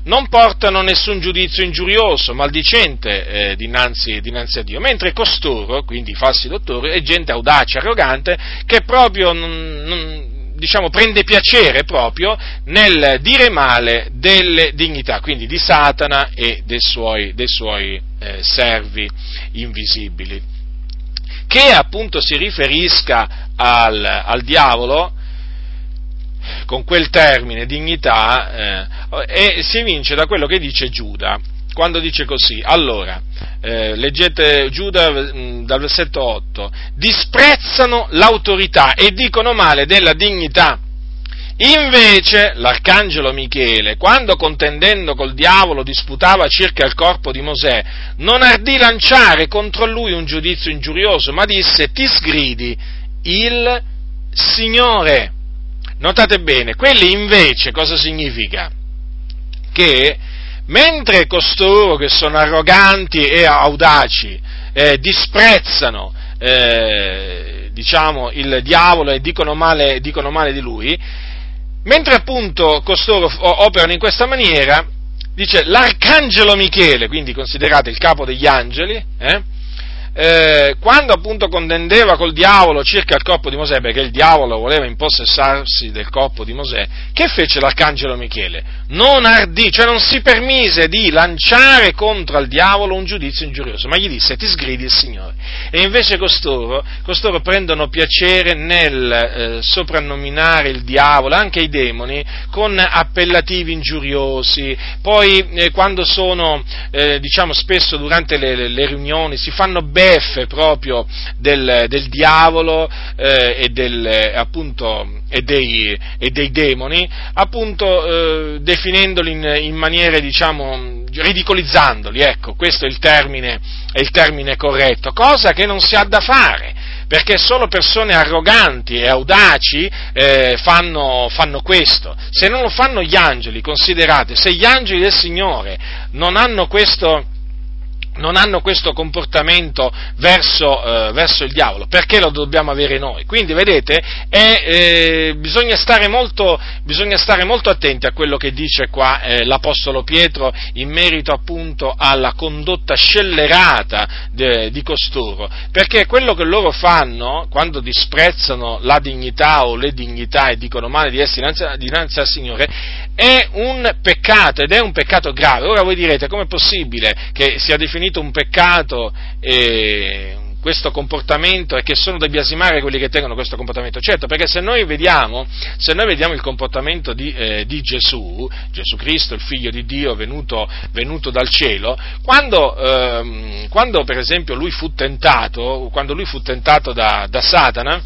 non portano nessun giudizio ingiurioso, maldicente eh, dinanzi, dinanzi, a Dio, mentre costoro, quindi i falsi dottori, è gente audace, arrogante, che proprio non, non diciamo, prende piacere proprio nel dire male delle dignità, quindi di Satana e dei suoi, dei suoi eh, servi invisibili. Che appunto si riferisca al, al diavolo, con quel termine dignità, eh, e si evince da quello che dice Giuda quando dice così, allora, eh, leggete Giuda mm, dal versetto 8, disprezzano l'autorità e dicono male della dignità. Invece l'arcangelo Michele, quando contendendo col diavolo disputava circa il corpo di Mosè, non ardì lanciare contro lui un giudizio ingiurioso, ma disse ti sgridi il Signore. Notate bene, quelli invece cosa significa? Che mentre costoro che sono arroganti e audaci eh, disprezzano eh, diciamo, il diavolo e dicono male, dicono male, di lui, mentre appunto costoro operano in questa maniera, dice l'arcangelo Michele, quindi considerate il capo degli angeli, eh, eh, quando appunto contendeva col diavolo circa il corpo di Mosè, perché il diavolo voleva impossessarsi del corpo di Mosè, che fece l'arcangelo Michele? Non ardì, cioè non si permise di lanciare contro il diavolo un giudizio ingiurioso, ma gli disse ti sgridi il Signore. E invece costoro, costoro prendono piacere nel eh, soprannominare il diavolo, anche i demoni, con appellativi ingiuriosi, poi eh, quando sono, eh, diciamo spesso durante le, le, le riunioni, si fanno bene beffe proprio del, del diavolo eh, e, del, appunto, e, dei, e, dei, demoni, appunto eh, definendoli in, in maniere, diciamo, ridicolizzandoli, ecco, questo è il, termine, è il termine corretto, cosa che non si ha da fare perché solo persone arroganti e audaci eh, fanno, fanno, questo. Se non lo fanno gli angeli, considerate, se gli angeli del Signore non hanno questo, non hanno questo comportamento verso, eh, verso, il diavolo, perché lo dobbiamo avere noi? Quindi vedete, è, eh, bisogna, stare molto, bisogna, stare molto, attenti a quello che dice qua eh, l'Apostolo Pietro in merito appunto alla condotta scellerata de, di costoro, perché quello che loro fanno quando disprezzano la dignità o le dignità e dicono male di essere dinanzi, dinanzi al Signore è un peccato ed è un peccato grave. Ora voi direte com'è possibile che sia definito un peccato eh, questo comportamento e che sono da biasimare quelli che tengono questo comportamento. Certo, perché se noi vediamo, se noi vediamo il comportamento di, eh, di, Gesù, Gesù Cristo, il figlio di Dio venuto, venuto dal cielo, quando, ehm, quando, per esempio lui fu tentato, quando lui fu tentato da, da Satana,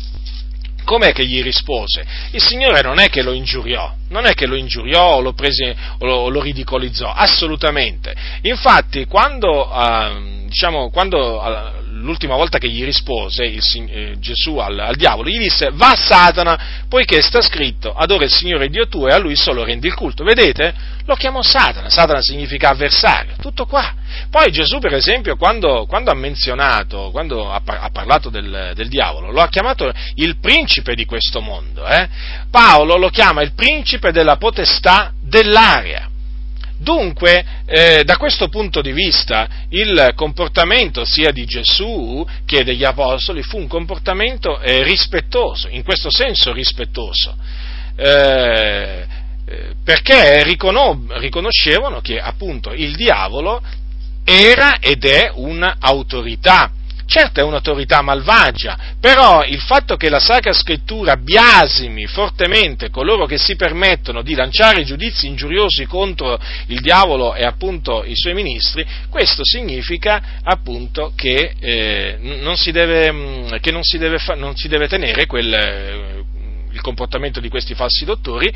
com'è che gli rispose? Il Signore non è che lo ingiuriò, non è che lo ingiuriò o lo, prese, o lo, lo ridicolizzò, assolutamente. Infatti, quando, eh, diciamo, quando l'ultima volta che gli rispose il, eh, Gesù al, al, diavolo, gli disse va Satana, poiché sta scritto adora il Signore Dio tuo e a lui solo rendi il culto. Vedete? Lo chiamò Satana, Satana significa avversario, tutto qua. Poi Gesù, per esempio, quando, quando ha menzionato, quando ha, ha parlato del, del, diavolo, lo ha chiamato il principe di questo mondo. Eh? Paolo lo chiama il principe della potestà dell'aria. Dunque, eh, da questo punto di vista, il comportamento sia di Gesù che degli Apostoli fu un comportamento eh, rispettoso, in questo senso rispettoso, eh, eh perché riconoscevano che appunto il diavolo era ed è un'autorità Certo è un'autorità malvagia, però il fatto che la Sacra Scrittura biasimi fortemente coloro che si permettono di lanciare giudizi ingiuriosi contro il diavolo e appunto i suoi ministri, questo significa appunto che, eh, non, si deve, mm, che non, si deve non si deve tenere quel, il comportamento di questi falsi dottori,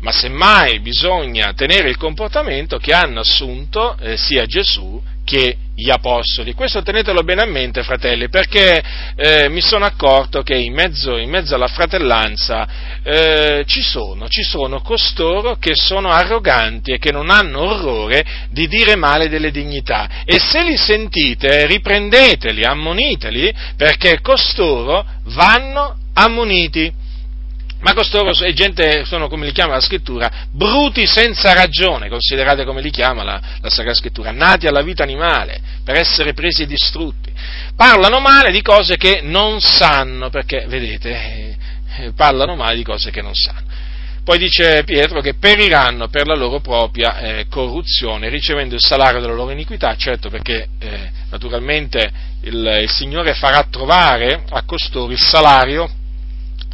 ma semmai bisogna tenere il comportamento che hanno assunto eh, sia Gesù che gli apostoli. Questo tenetelo bene a mente, fratelli, perché eh, mi sono accorto che in mezzo, in mezzo alla fratellanza eh, ci, sono, ci sono costoro che sono arroganti e che non hanno orrore di dire male delle dignità. E se li sentite, riprendeteli, ammoniteli, perché costoro vanno ammoniti. Ma costoro è gente, sono come li chiama la scrittura, bruti senza ragione, considerate come li chiama la, la Sacra Scrittura, nati alla vita animale, per essere presi e distrutti. Parlano male di cose che non sanno, perché, vedete, eh, parlano male di cose che non sanno. Poi dice Pietro che periranno per la loro propria eh, corruzione, ricevendo il salario della loro iniquità, certo perché eh, naturalmente il, il Signore farà trovare a costoro il salario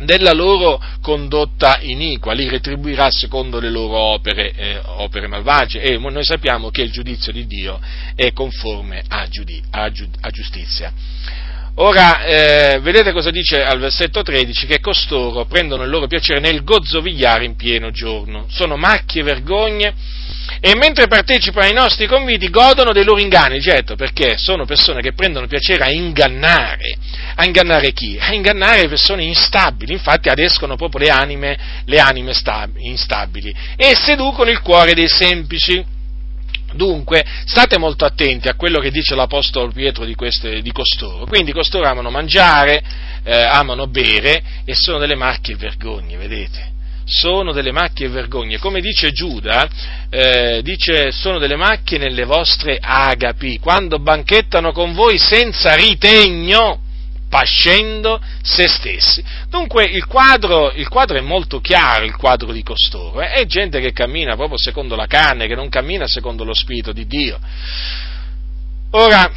della loro condotta iniqua, li retribuirà secondo le loro opere, eh, opere malvagie e noi sappiamo che il giudizio di Dio è conforme a, giudi- a, giu- a giustizia. Ora, eh, vedete cosa dice al versetto 13? Che costoro prendono il loro piacere nel gozzovigliare in pieno giorno, sono macchie e vergogne, e mentre partecipano ai nostri conviti godono dei loro inganni, certo, perché sono persone che prendono piacere a ingannare. A ingannare chi? A ingannare persone instabili, infatti adescono proprio le anime, le anime stab- instabili, e seducono il cuore dei semplici Dunque, state molto attenti a quello che dice l'Apostolo Pietro di, queste, di costoro. Quindi costoro amano mangiare, eh, amano bere e sono delle macchie e vergogne, vedete? Sono delle macchie e vergogne. Come dice Giuda, eh, dice sono delle macchie nelle vostre agapi, quando banchettano con voi senza ritegno pascendo se stessi. Dunque il quadro, il quadro, è molto chiaro, il quadro di costoro, eh? è gente che cammina proprio secondo la carne, che non cammina secondo lo Spirito di Dio. Ora,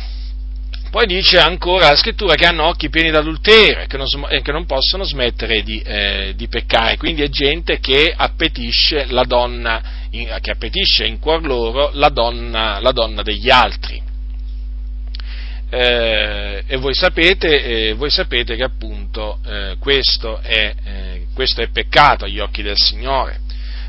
poi dice ancora la scrittura che hanno occhi pieni d'adulterio e che che non possono smettere di, eh, di, peccare, quindi è gente che appetisce la donna, in, che appetisce in cuor loro la donna, la donna degli altri eh, e voi sapete, eh, voi sapete, che appunto eh, questo, è, eh, questo, è, peccato agli occhi del Signore.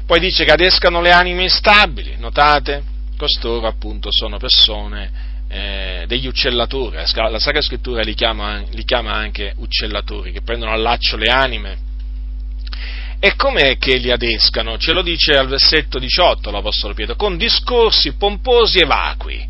Poi dice che adescano le anime instabili, notate? Costoro appunto sono persone, eh, degli uccellatori, la Sacra Scrittura li chiama, li chiama anche uccellatori, che prendono al laccio le anime. E com'è che li adescano? Ce lo dice al versetto 18 l'Apostolo Pietro, con discorsi pomposi e vacui.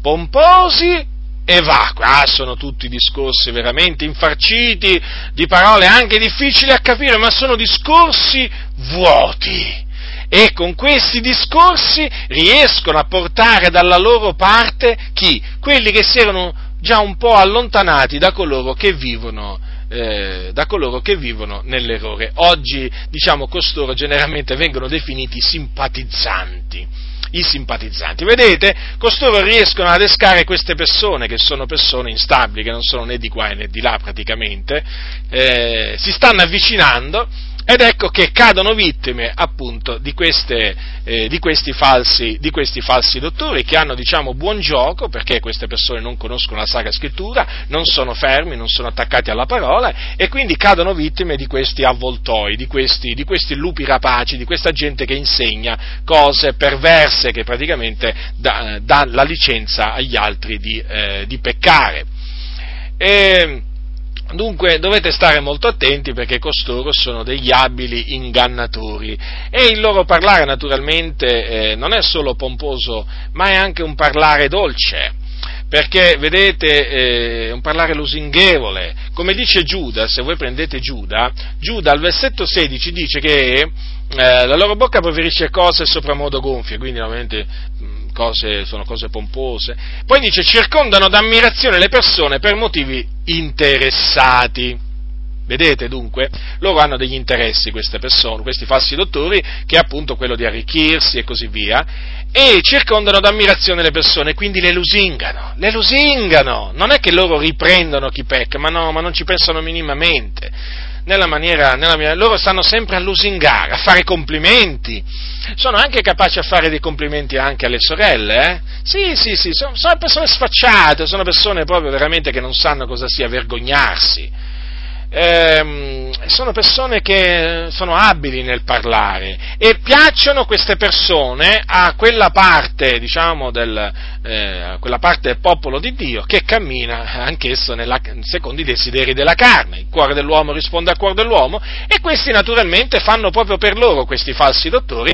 Pomposi e vacui. Ah, sono tutti discorsi veramente infarciti di parole anche difficili a capire, ma sono discorsi vuoti. E con questi discorsi riescono a portare dalla loro parte chi? Quelli che si erano già un po' allontanati da coloro che vivono eh, da coloro che vivono nell'errore. Oggi, diciamo, costoro generalmente vengono definiti simpatizzanti i simpatizzanti. Vedete, costoro riescono ad escare queste persone, che sono persone instabili, che non sono né di qua né di là praticamente, eh, si stanno avvicinando ed ecco che cadono vittime appunto di, queste, eh, di, questi falsi, di, questi falsi, dottori che hanno diciamo buon gioco perché queste persone non conoscono la Sacra Scrittura, non sono fermi, non sono attaccati alla parola e quindi cadono vittime di questi avvoltoi, di questi, di questi lupi rapaci, di questa gente che insegna cose perverse che praticamente dà, dà la licenza agli altri di, eh, peccare. E, Dunque dovete stare molto attenti perché costoro sono degli abili ingannatori. E il loro parlare naturalmente eh, non è solo pomposo ma è anche un parlare dolce. Perché vedete è un parlare lusinghevole, come dice Giuda, se voi prendete Giuda, Giuda al versetto 16 dice che eh, la loro bocca preferisce cose sopramodo gonfie, quindi ovviamente cose, sono cose pompose. Poi dice circondano d'ammirazione le persone per motivi interessati. Vedete dunque? Loro hanno degli interessi, queste persone, questi falsi dottori, che è appunto quello di arricchirsi e così via, e circondano d'ammirazione le persone, quindi le lusingano, le lusingano. Non è che loro riprendono chi pecca, ma no, ma non ci pensano minimamente nella maniera, nella maniera, loro stanno sempre a lusingare, a fare complimenti, sono anche capaci a fare dei complimenti anche alle sorelle, eh? Sì, sì, sì, sono, sono persone sfacciate, sono persone proprio veramente che non sanno cosa sia vergognarsi ehm, sono persone che sono abili nel parlare e piacciono queste persone a quella parte, diciamo, del, eh, quella parte del popolo di Dio che cammina anch'esso nella, secondo i desideri della carne. Il cuore dell'uomo risponde al cuore dell'uomo e questi naturalmente fanno proprio per loro questi falsi dottori,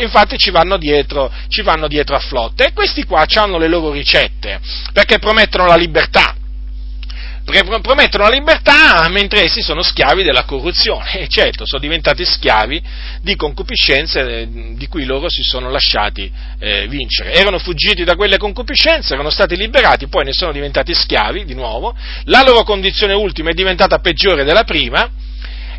infatti ci vanno dietro, ci vanno dietro a flotte. E questi qua hanno le loro ricette perché promettono la libertà promettono la libertà mentre essi sono schiavi della corruzione e certo sono diventati schiavi di concupiscenze eh, di cui loro si sono lasciati eh, vincere. Erano fuggiti da quelle concupiscenze, erano stati liberati, poi ne sono diventati schiavi di nuovo, la loro condizione ultima è diventata peggiore della prima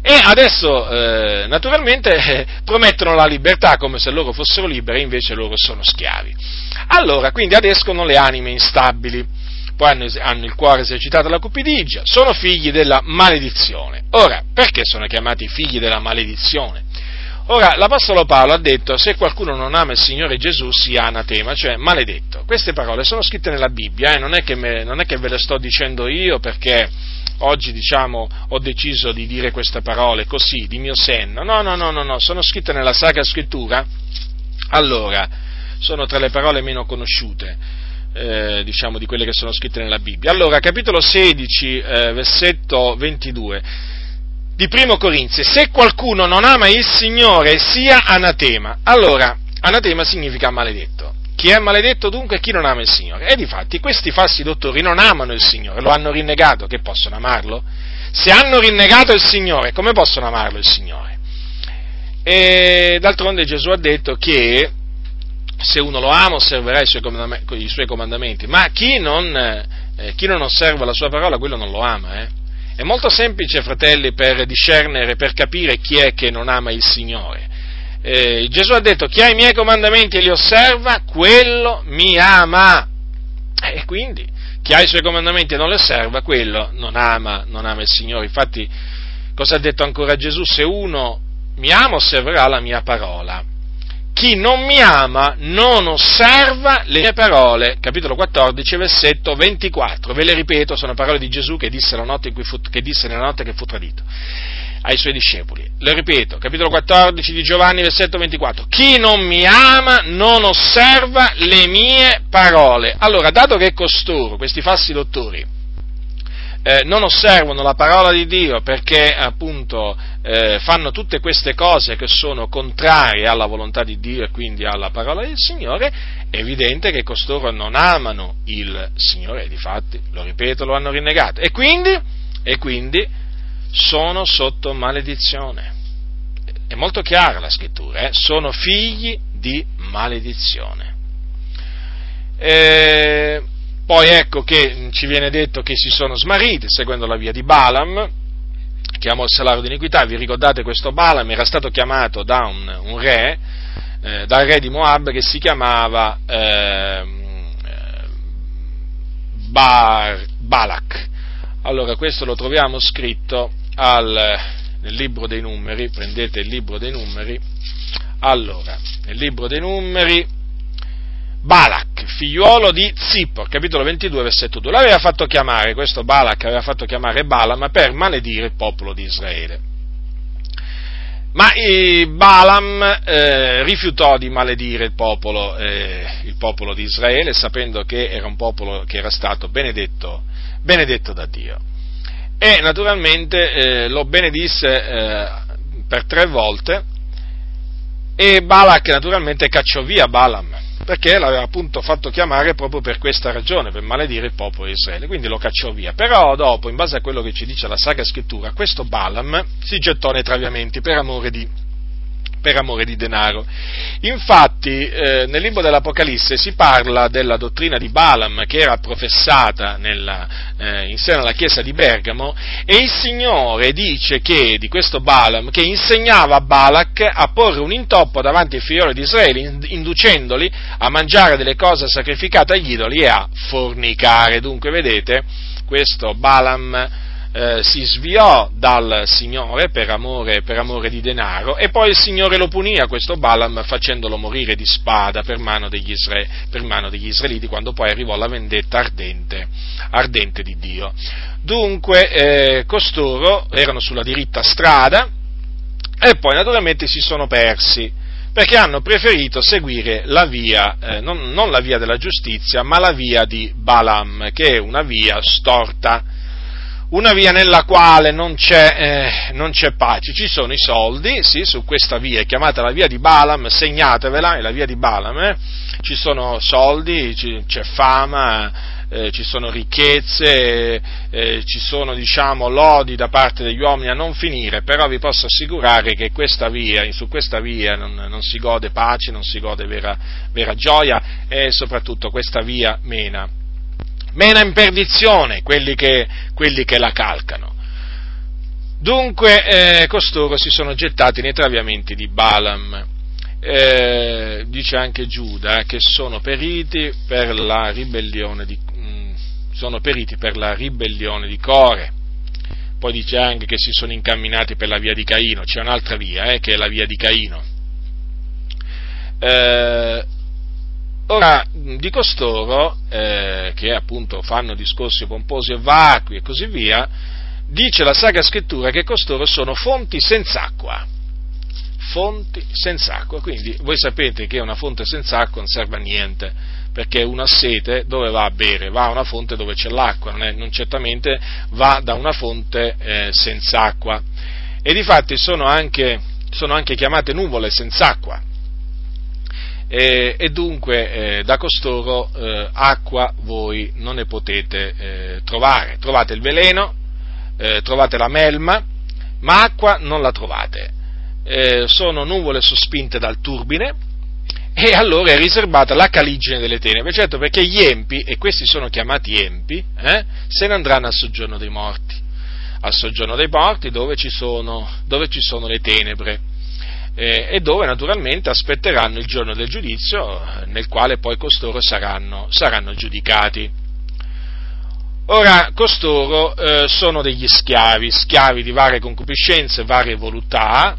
e adesso eh, naturalmente eh, promettono la libertà come se loro fossero liberi, invece loro sono schiavi. Allora, quindi adescono le anime instabili poi hanno, hanno il cuore esercitato alla cupidigia, sono figli della maledizione. Ora, perché sono chiamati figli della maledizione? Ora, l'Apostolo Paolo ha detto, se qualcuno non ama il Signore Gesù sia anatema, cioè maledetto. Queste parole sono scritte nella Bibbia, eh? non, è me, non, è che ve le sto dicendo io perché oggi, diciamo, ho deciso di dire queste parole così, di mio senno. No, no, no, no, no, sono scritte nella Sacra Scrittura. Allora, sono tra le parole meno conosciute eh, diciamo, di quelle che sono scritte nella Bibbia. Allora, capitolo 16, eh, versetto 22 di Primo Corinzi, se qualcuno non ama il Signore sia anatema. Allora, anatema significa maledetto. Chi è maledetto dunque chi non ama il Signore? E difatti questi falsi dottori non amano il Signore, lo hanno rinnegato, che possono amarlo? Se hanno rinnegato il Signore, come possono amarlo il Signore? E d'altronde Gesù ha detto che se uno lo ama osserverà i suoi, comandamenti, ma chi non, eh, chi non, osserva la sua parola, quello non lo ama. Eh. È molto semplice, fratelli, per discernere, per capire chi è che non ama il Signore. Eh, Gesù ha detto, chi ha i miei comandamenti e li osserva, quello mi ama. E quindi, chi ha i suoi comandamenti e non li osserva, quello non ama, non ama il Signore. Infatti, cosa ha detto ancora Gesù? Se uno mi ama, osserverà la mia parola chi non mi ama non osserva le mie parole. Capitolo 14, versetto 24. Ve le ripeto, sono parole di Gesù che disse, fu, che disse nella notte che fu tradito ai suoi discepoli. Le ripeto, capitolo 14 di Giovanni, versetto 24. Chi non mi ama non osserva le mie parole. Allora, dato che costoro, questi falsi dottori, eh, non osservano la parola di Dio perché appunto eh, fanno tutte queste cose che sono contrarie alla volontà di Dio e quindi alla parola del Signore, è evidente che costoro non amano il Signore e difatti, lo ripeto, lo hanno rinnegato e quindi, e quindi sono sotto maledizione. È molto chiara la scrittura, eh? sono figli di maledizione. Eh, poi ecco che ci viene detto che si sono smarriti seguendo la via di Balaam, chiamò il salario di iniquità, vi ricordate questo Balaam? Era stato chiamato da un, un re, eh, dal re di Moab che si chiamava eh, Bar, Balak. Allora questo lo troviamo scritto al, nel libro dei numeri, prendete il libro dei numeri, allora, nel libro dei numeri, Balak, figliuolo di Zippor, capitolo 22, versetto 2. L'aveva fatto chiamare, questo Balak aveva fatto chiamare Balaam per maledire il popolo di Israele. Ma Balaam eh, rifiutò di maledire il popolo, eh, il popolo, di Israele, sapendo che era un popolo che era stato benedetto, benedetto da Dio. E naturalmente eh, lo benedisse eh, per tre volte e Balak naturalmente cacciò via Balaam perché l'aveva appunto fatto chiamare proprio per questa ragione, per maledire il popolo di Israele, quindi lo cacciò via. Però dopo, in base a quello che ci dice la Sacra Scrittura, questo Balaam si gettò nei traviamenti per amore di, per amore di denaro. Infatti, eh, nel libro dell'Apocalisse si parla della dottrina di Balaam che era professata nella, eh, in seno alla chiesa di Bergamo e il Signore dice che di questo Balaam che insegnava a Balak a porre un intoppo davanti ai figlioli di Israele, inducendoli a mangiare delle cose sacrificate agli idoli e a fornicare. Dunque, vedete, questo Balaam eh, si sviò dal Signore per amore, per amore, di denaro e poi il Signore lo punì a questo Balaam facendolo morire di spada per mano degli, Isra- per mano degli Israeliti quando poi arrivò la vendetta ardente, ardente di Dio. Dunque eh, costoro erano sulla diritta strada e poi naturalmente si sono persi perché hanno preferito seguire la via, eh, non, non, la via della giustizia, ma la via di Balaam, che è una via storta una via nella quale non c'è, eh, non c'è, pace, ci sono i soldi, sì, su questa via, chiamata la via di Balaam, segnatevela, è la via di Balaam, eh? ci sono soldi, ci, c'è fama, eh, ci sono ricchezze, eh, ci sono diciamo lodi da parte degli uomini a non finire, però vi posso assicurare che questa via, su questa via non, non si gode pace, non si gode vera, vera gioia e soprattutto questa via mena mena in perdizione quelli che, quelli che la calcano. Dunque eh, costoro si sono gettati nei traviamenti di Balaam. Eh, dice anche Giuda che sono periti per la ribellione di, mh, mm, per la ribellione di Core. Poi dice anche che si sono incamminati per la via di Caino, c'è un'altra via eh, che è la via di Caino. Eh, Ora, di costoro, eh, che appunto fanno discorsi pomposi e vacui e così via, dice la Sacra Scrittura che costoro sono fonti senza acqua. Fonti senza acqua. Quindi voi sapete che una fonte senza acqua non serve a niente, perché una sete dove va a bere? Va a una fonte dove c'è l'acqua, non, è, non certamente va da una fonte eh, senza acqua. E difatti sono anche, sono anche chiamate nuvole senza acqua e, e dunque eh, da costoro eh, acqua voi non ne potete eh, trovare. Trovate il veleno, eh, trovate la melma, ma acqua non la trovate. Eh, sono nuvole sospinte dal turbine e allora è riservata la caligine delle tenebre, certo perché gli empi, e questi sono chiamati empi, eh, se ne andranno al soggiorno dei morti, al soggiorno dei morti dove ci sono, dove ci sono le tenebre eh, e dove naturalmente aspetteranno il giorno del giudizio nel quale poi costoro saranno, saranno giudicati. Ora, costoro eh, sono degli schiavi, schiavi di varie concupiscenze, varie voluttà,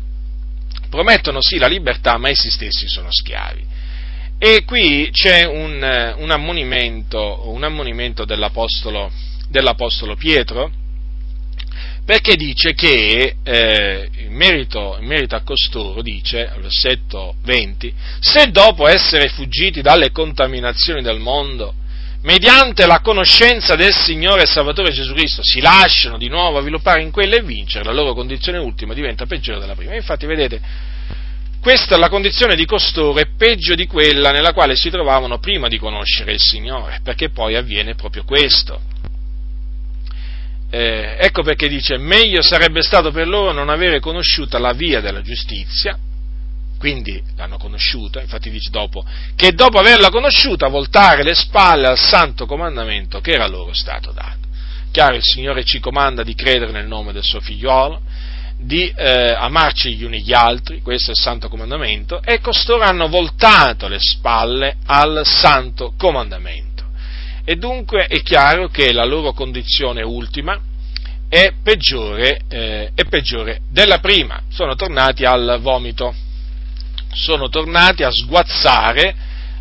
promettono sì la libertà, ma essi stessi sono schiavi. E qui c'è un, un, ammonimento, un ammonimento dell'Apostolo, dell'Apostolo Pietro, perché dice che eh, in, merito, in, merito, a costoro, dice al versetto 20, se dopo essere fuggiti dalle contaminazioni del mondo, mediante la conoscenza del Signore e Salvatore Gesù Cristo, si lasciano di nuovo avviluppare in quella e vincere, la loro condizione ultima diventa peggiore della prima. Infatti, vedete, questa è la condizione di costoro, è peggio di quella nella quale si trovavano prima di conoscere il Signore, perché poi avviene proprio questo eh, ecco perché dice meglio sarebbe stato per loro non avere conosciuta la via della giustizia, quindi l'hanno conosciuta, infatti dice dopo, che dopo averla conosciuta voltare le spalle al santo comandamento che era loro stato dato. Chiaro, il Signore ci comanda di credere nel nome del suo figliolo, di eh, amarci gli uni gli altri, questo è il santo comandamento, e costoro hanno voltato le spalle al santo comandamento e dunque è chiaro che la loro condizione ultima è peggiore, eh, è peggiore della prima, sono tornati al vomito, sono tornati a sguazzare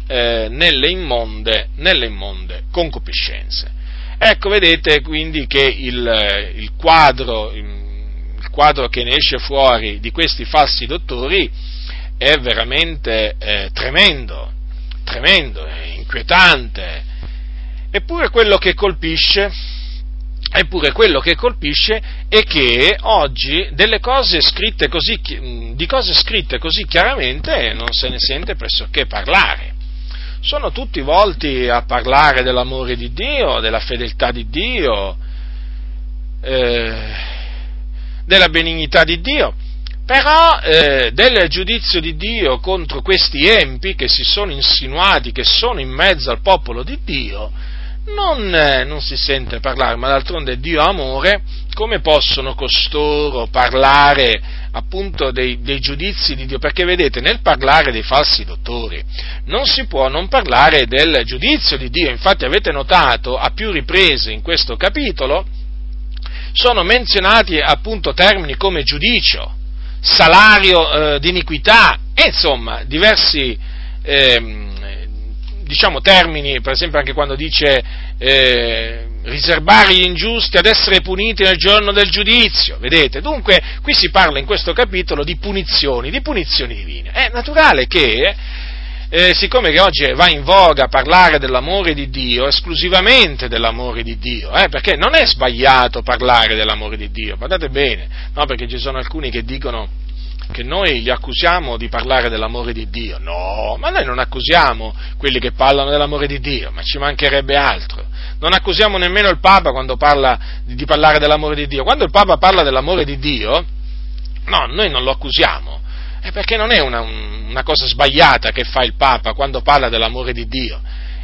eh, nelle, immonde, nelle immonde concupiscenze. Ecco, vedete quindi che il, il, quadro, il quadro che ne esce fuori di questi falsi dottori è veramente eh, tremendo, tremendo, inquietante, Eppure quello che colpisce, eppure quello che colpisce è che oggi cose così, di cose scritte così chiaramente non se ne sente pressoché parlare. Sono tutti volti a parlare dell'amore di Dio, della fedeltà di Dio, eh, della benignità di Dio, Però eh, del giudizio di Dio contro questi empi che si sono insinuati, che sono in mezzo al popolo di Dio, non, eh, non si sente parlare, ma d'altronde Dio amore, come possono costoro parlare appunto dei, dei, giudizi di Dio? Perché vedete, nel parlare dei falsi dottori non si può non parlare del giudizio di Dio, infatti avete notato a più riprese in questo capitolo sono menzionati appunto termini come giudicio, salario eh, di iniquità e insomma diversi eh, diciamo termini, per esempio anche quando dice eh, riservare gli ingiusti ad essere puniti nel giorno del giudizio, vedete? Dunque qui si parla in questo capitolo di punizioni, di punizioni divine. È naturale che eh, siccome che oggi va in voga parlare dell'amore di Dio, esclusivamente dell'amore di Dio, eh, perché non è sbagliato parlare dell'amore di Dio, guardate bene, no, perché ci sono alcuni che dicono che noi li accusiamo di parlare dell'amore di Dio, no, ma noi non accusiamo quelli che parlano dell'amore di Dio, ma ci mancherebbe altro, non accusiamo nemmeno il Papa quando parla di, parlare dell'amore di Dio, quando il Papa parla dell'amore di Dio, no, noi non lo accusiamo, è perché non è una, una cosa sbagliata che fa il Papa quando parla dell'amore di Dio.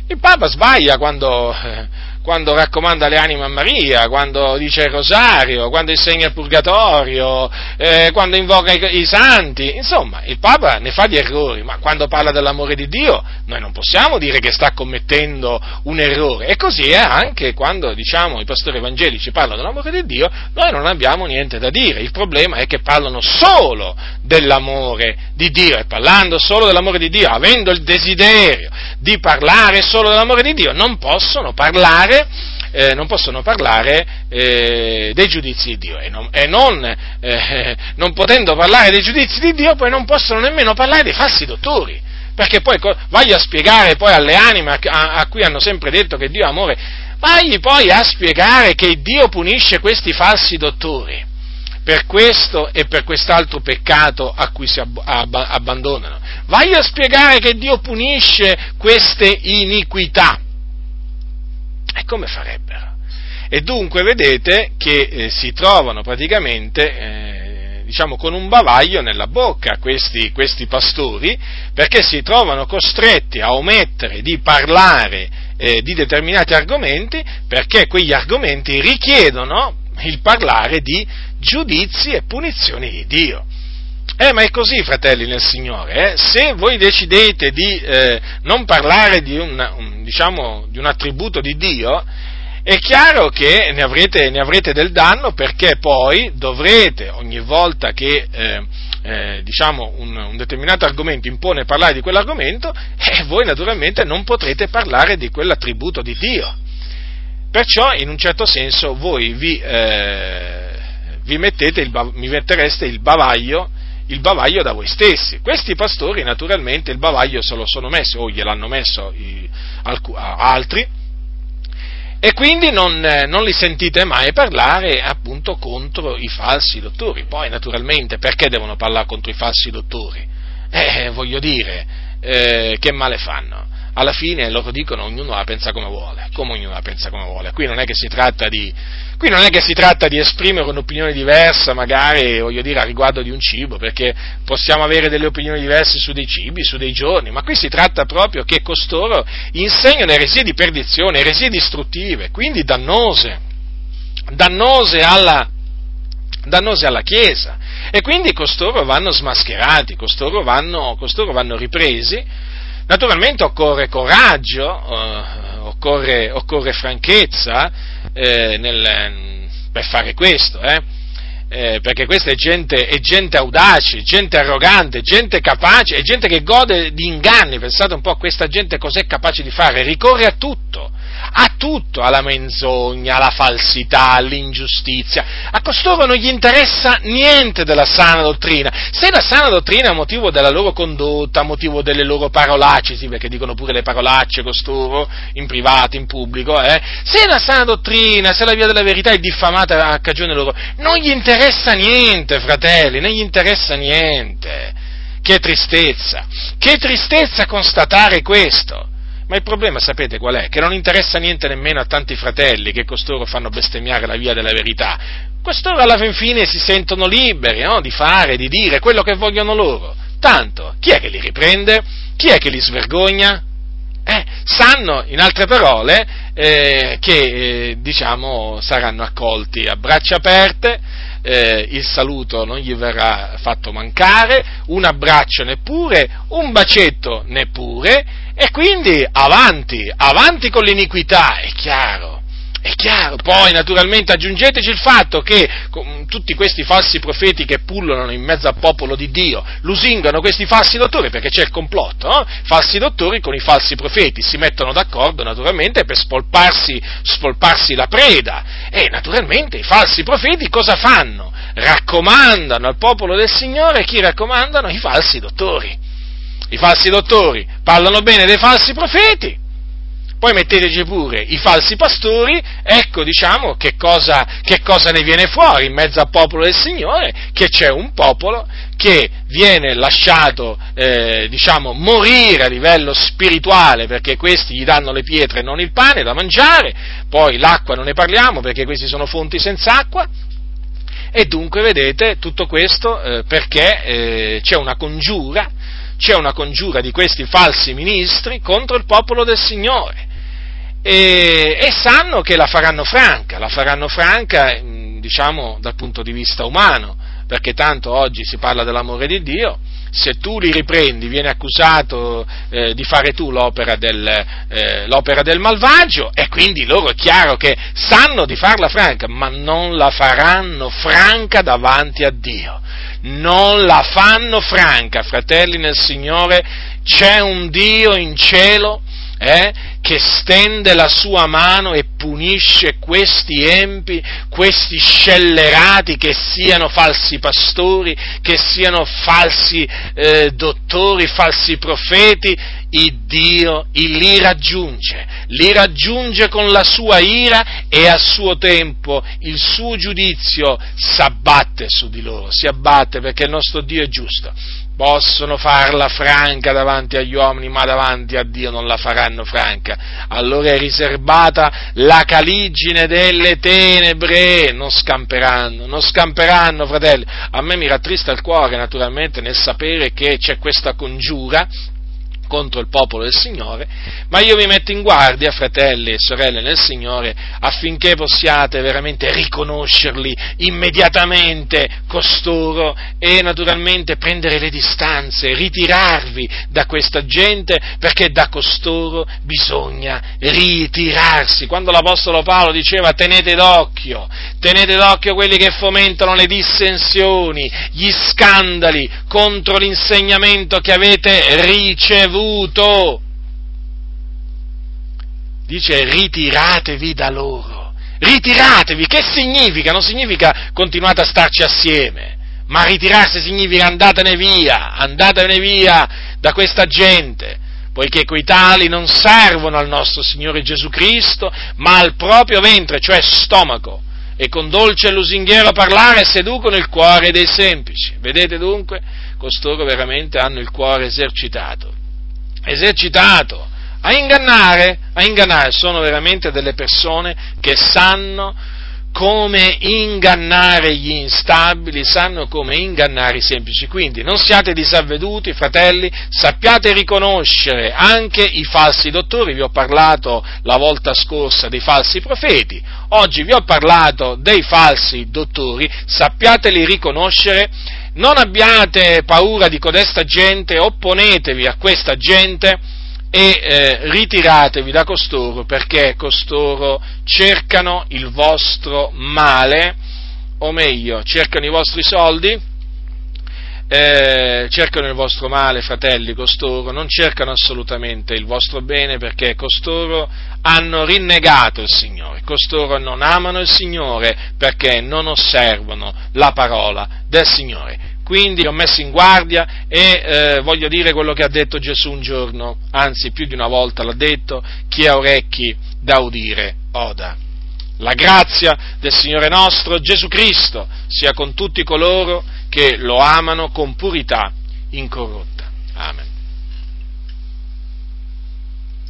Il Papa sbaglia quando, eh, quando raccomanda le anime a Maria, quando dice il rosario, quando insegna il purgatorio, eh, quando invoca i, i, santi, insomma, il Papa ne fa di errori, ma quando parla dell'amore di Dio noi non possiamo dire che sta commettendo un errore. E così è anche quando, diciamo, i pastori evangelici parlano dell'amore di Dio, noi non abbiamo niente da dire. Il problema è che parlano solo dell'amore di Dio e parlando solo dell'amore di Dio, avendo il desiderio di parlare solo dell'amore di Dio, non possono parlare parlare, eh, non possono parlare eh, dei giudizi di Dio e, non, e non, eh, non potendo parlare dei giudizi di Dio poi non possono nemmeno parlare dei falsi dottori perché poi a spiegare poi alle anime a, a, cui hanno sempre detto che Dio è amore, vai poi a spiegare che Dio punisce questi falsi dottori per questo e per quest'altro peccato a cui si ab- ab- abbandonano. Vai a spiegare che Dio punisce queste iniquità. E come farebbero? E dunque vedete che eh, si trovano praticamente, eh, diciamo, con un bavaglio nella bocca questi, questi, pastori, perché si trovano costretti a omettere di parlare eh, di determinati argomenti, perché quegli argomenti richiedono il parlare di giudizi e punizioni di Dio. Eh, ma è così, fratelli nel Signore, eh? se voi decidete di eh, non parlare di un, un, diciamo, di un, attributo di Dio, è chiaro che ne avrete, ne avrete, del danno perché poi dovrete, ogni volta che eh, eh diciamo, un, un, determinato argomento impone parlare di quell'argomento, eh, voi naturalmente non potrete parlare di quell'attributo di Dio. Perciò, in un certo senso, voi vi, eh, vi, il, mi mettereste il bavaglio il bavaglio da voi stessi. Questi pastori naturalmente il bavaglio se lo sono messo o gliel'hanno messo i, alc- altri e quindi non, eh, non, li sentite mai parlare appunto contro i falsi dottori. Poi naturalmente perché devono parlare contro i falsi dottori? Eh, voglio dire, eh, che male fanno? Alla fine loro dicono ognuno la pensa come vuole, come ognuno la pensa come vuole, qui non è che si tratta di, si tratta di esprimere un'opinione diversa magari, dire, a riguardo di un cibo, perché possiamo avere delle opinioni diverse su dei cibi, su dei giorni, ma qui si tratta proprio che costoro insegnano eresie di perdizione, eresie distruttive, quindi dannose, dannose alla, dannose alla Chiesa, e quindi costoro vanno smascherati, costoro vanno, costoro vanno ripresi, Naturalmente occorre coraggio, eh, occorre, occorre, franchezza eh, nel, per fare questo, eh? eh? perché questa è gente, è gente, audace, gente arrogante, gente capace, è gente che gode di inganni, pensate un po' a questa gente cos'è capace di fare, ricorre a tutto, a tutto, alla menzogna, alla falsità, all'ingiustizia. A costoro non gli interessa niente della sana dottrina. Se la sana dottrina è motivo della loro condotta, motivo delle loro parolacce, sì, perché dicono pure le parolacce costoro, in privato, in pubblico, eh, se la sana dottrina, se la via della verità è diffamata a cagione loro, non gli interessa niente, fratelli, non gli interessa niente. Che tristezza, che tristezza constatare questo. Ma il problema sapete qual è? Che non interessa niente nemmeno a tanti fratelli che costoro fanno bestemmiare la via della verità. costoro alla fin fine si sentono liberi no? di fare, di dire quello che vogliono loro. Tanto, chi è che li riprende? Chi è che li svergogna? Eh, sanno, in altre parole, eh, che eh, diciamo, saranno accolti a braccia aperte, eh, il saluto non gli verrà fatto mancare, un abbraccio neppure, un bacetto neppure, e quindi avanti, avanti con l'iniquità, è chiaro. È chiaro, poi naturalmente aggiungeteci il fatto che tutti questi falsi profeti che pullulano in mezzo al popolo di Dio lusingano questi falsi dottori perché c'è il complotto, no? falsi dottori con i falsi profeti si mettono d'accordo naturalmente per spolparsi, spolparsi la preda e naturalmente i falsi profeti cosa fanno? Raccomandano al popolo del Signore chi raccomandano? I falsi dottori. I falsi dottori parlano bene dei falsi profeti. Poi metteteci pure i falsi pastori, ecco diciamo che cosa, che cosa ne viene fuori in mezzo al popolo del Signore, che c'è un popolo che viene lasciato, eh, diciamo, morire a livello spirituale perché questi gli danno le pietre e non il pane da mangiare, poi l'acqua non ne parliamo perché questi sono fonti senza acqua, e dunque vedete tutto questo eh, perché eh, c'è una congiura, c'è una congiura di questi falsi ministri contro il popolo del Signore. E, e, sanno che la faranno franca, la faranno franca mm, diciamo dal punto di vista umano, perché tanto oggi si parla dell'amore di Dio, se tu li riprendi vieni accusato eh, di fare tu l'opera del, eh, l'opera del, malvagio e quindi loro è chiaro che sanno di farla franca, ma non la faranno franca davanti a Dio. Non la fanno franca, fratelli nel Signore, c'è un Dio in cielo eh, che stende la sua mano e punisce questi empi, questi scellerati, che siano falsi pastori, che siano falsi eh, dottori, falsi profeti, il Dio li raggiunge, li raggiunge con la sua ira e a suo tempo il suo giudizio si abbatte su di loro, si abbatte perché il nostro Dio è giusto possono farla franca davanti agli uomini, ma davanti a Dio non la faranno franca. Allora è riservata la caligine delle tenebre, non scamperanno, non scamperanno, fratelli. A me mi rattrista il cuore, naturalmente, nel sapere che c'è questa congiura contro il popolo del Signore, ma io vi metto in guardia, fratelli e sorelle nel Signore, affinché possiate veramente riconoscerli immediatamente costoro e naturalmente prendere le distanze, ritirarvi da questa gente, perché da costoro bisogna ritirarsi. Quando l'Apostolo Paolo diceva tenete d'occhio, tenete d'occhio quelli che fomentano le dissensioni, gli scandali contro l'insegnamento che avete ricevuto. Dice ritiratevi da loro. Ritiratevi, che significa? Non significa continuate a starci assieme, ma ritirarsi significa andatene via, andatene via da questa gente, poiché quei tali non servono al nostro Signore Gesù Cristo, ma al proprio ventre, cioè stomaco e con dolce e lusinghiero parlare seducono il cuore dei semplici. Vedete dunque, costoro veramente hanno il cuore esercitato esercitato a ingannare, a ingannare, sono veramente delle persone che sanno come ingannare gli instabili, sanno come ingannare i semplici. Quindi non siate disavveduti, fratelli, sappiate riconoscere anche i falsi dottori, vi ho parlato la volta scorsa dei falsi profeti, oggi vi ho parlato dei falsi dottori, sappiateli riconoscere. Non abbiate paura di codesta gente, opponetevi a questa gente e eh, ritiratevi da costoro perché costoro cercano il vostro male, o meglio, cercano i vostri soldi, eh, cercano il vostro male, fratelli, costoro, non cercano assolutamente il vostro bene perché costoro hanno rinnegato il Signore, costoro non amano il Signore perché non osservano la parola del Signore. Quindi li ho messi in guardia e eh, voglio dire quello che ha detto Gesù un giorno, anzi più di una volta l'ha detto, chi ha orecchi da udire oda. La grazia del Signore nostro Gesù Cristo sia con tutti coloro che lo amano con purità incorrotta. Amen.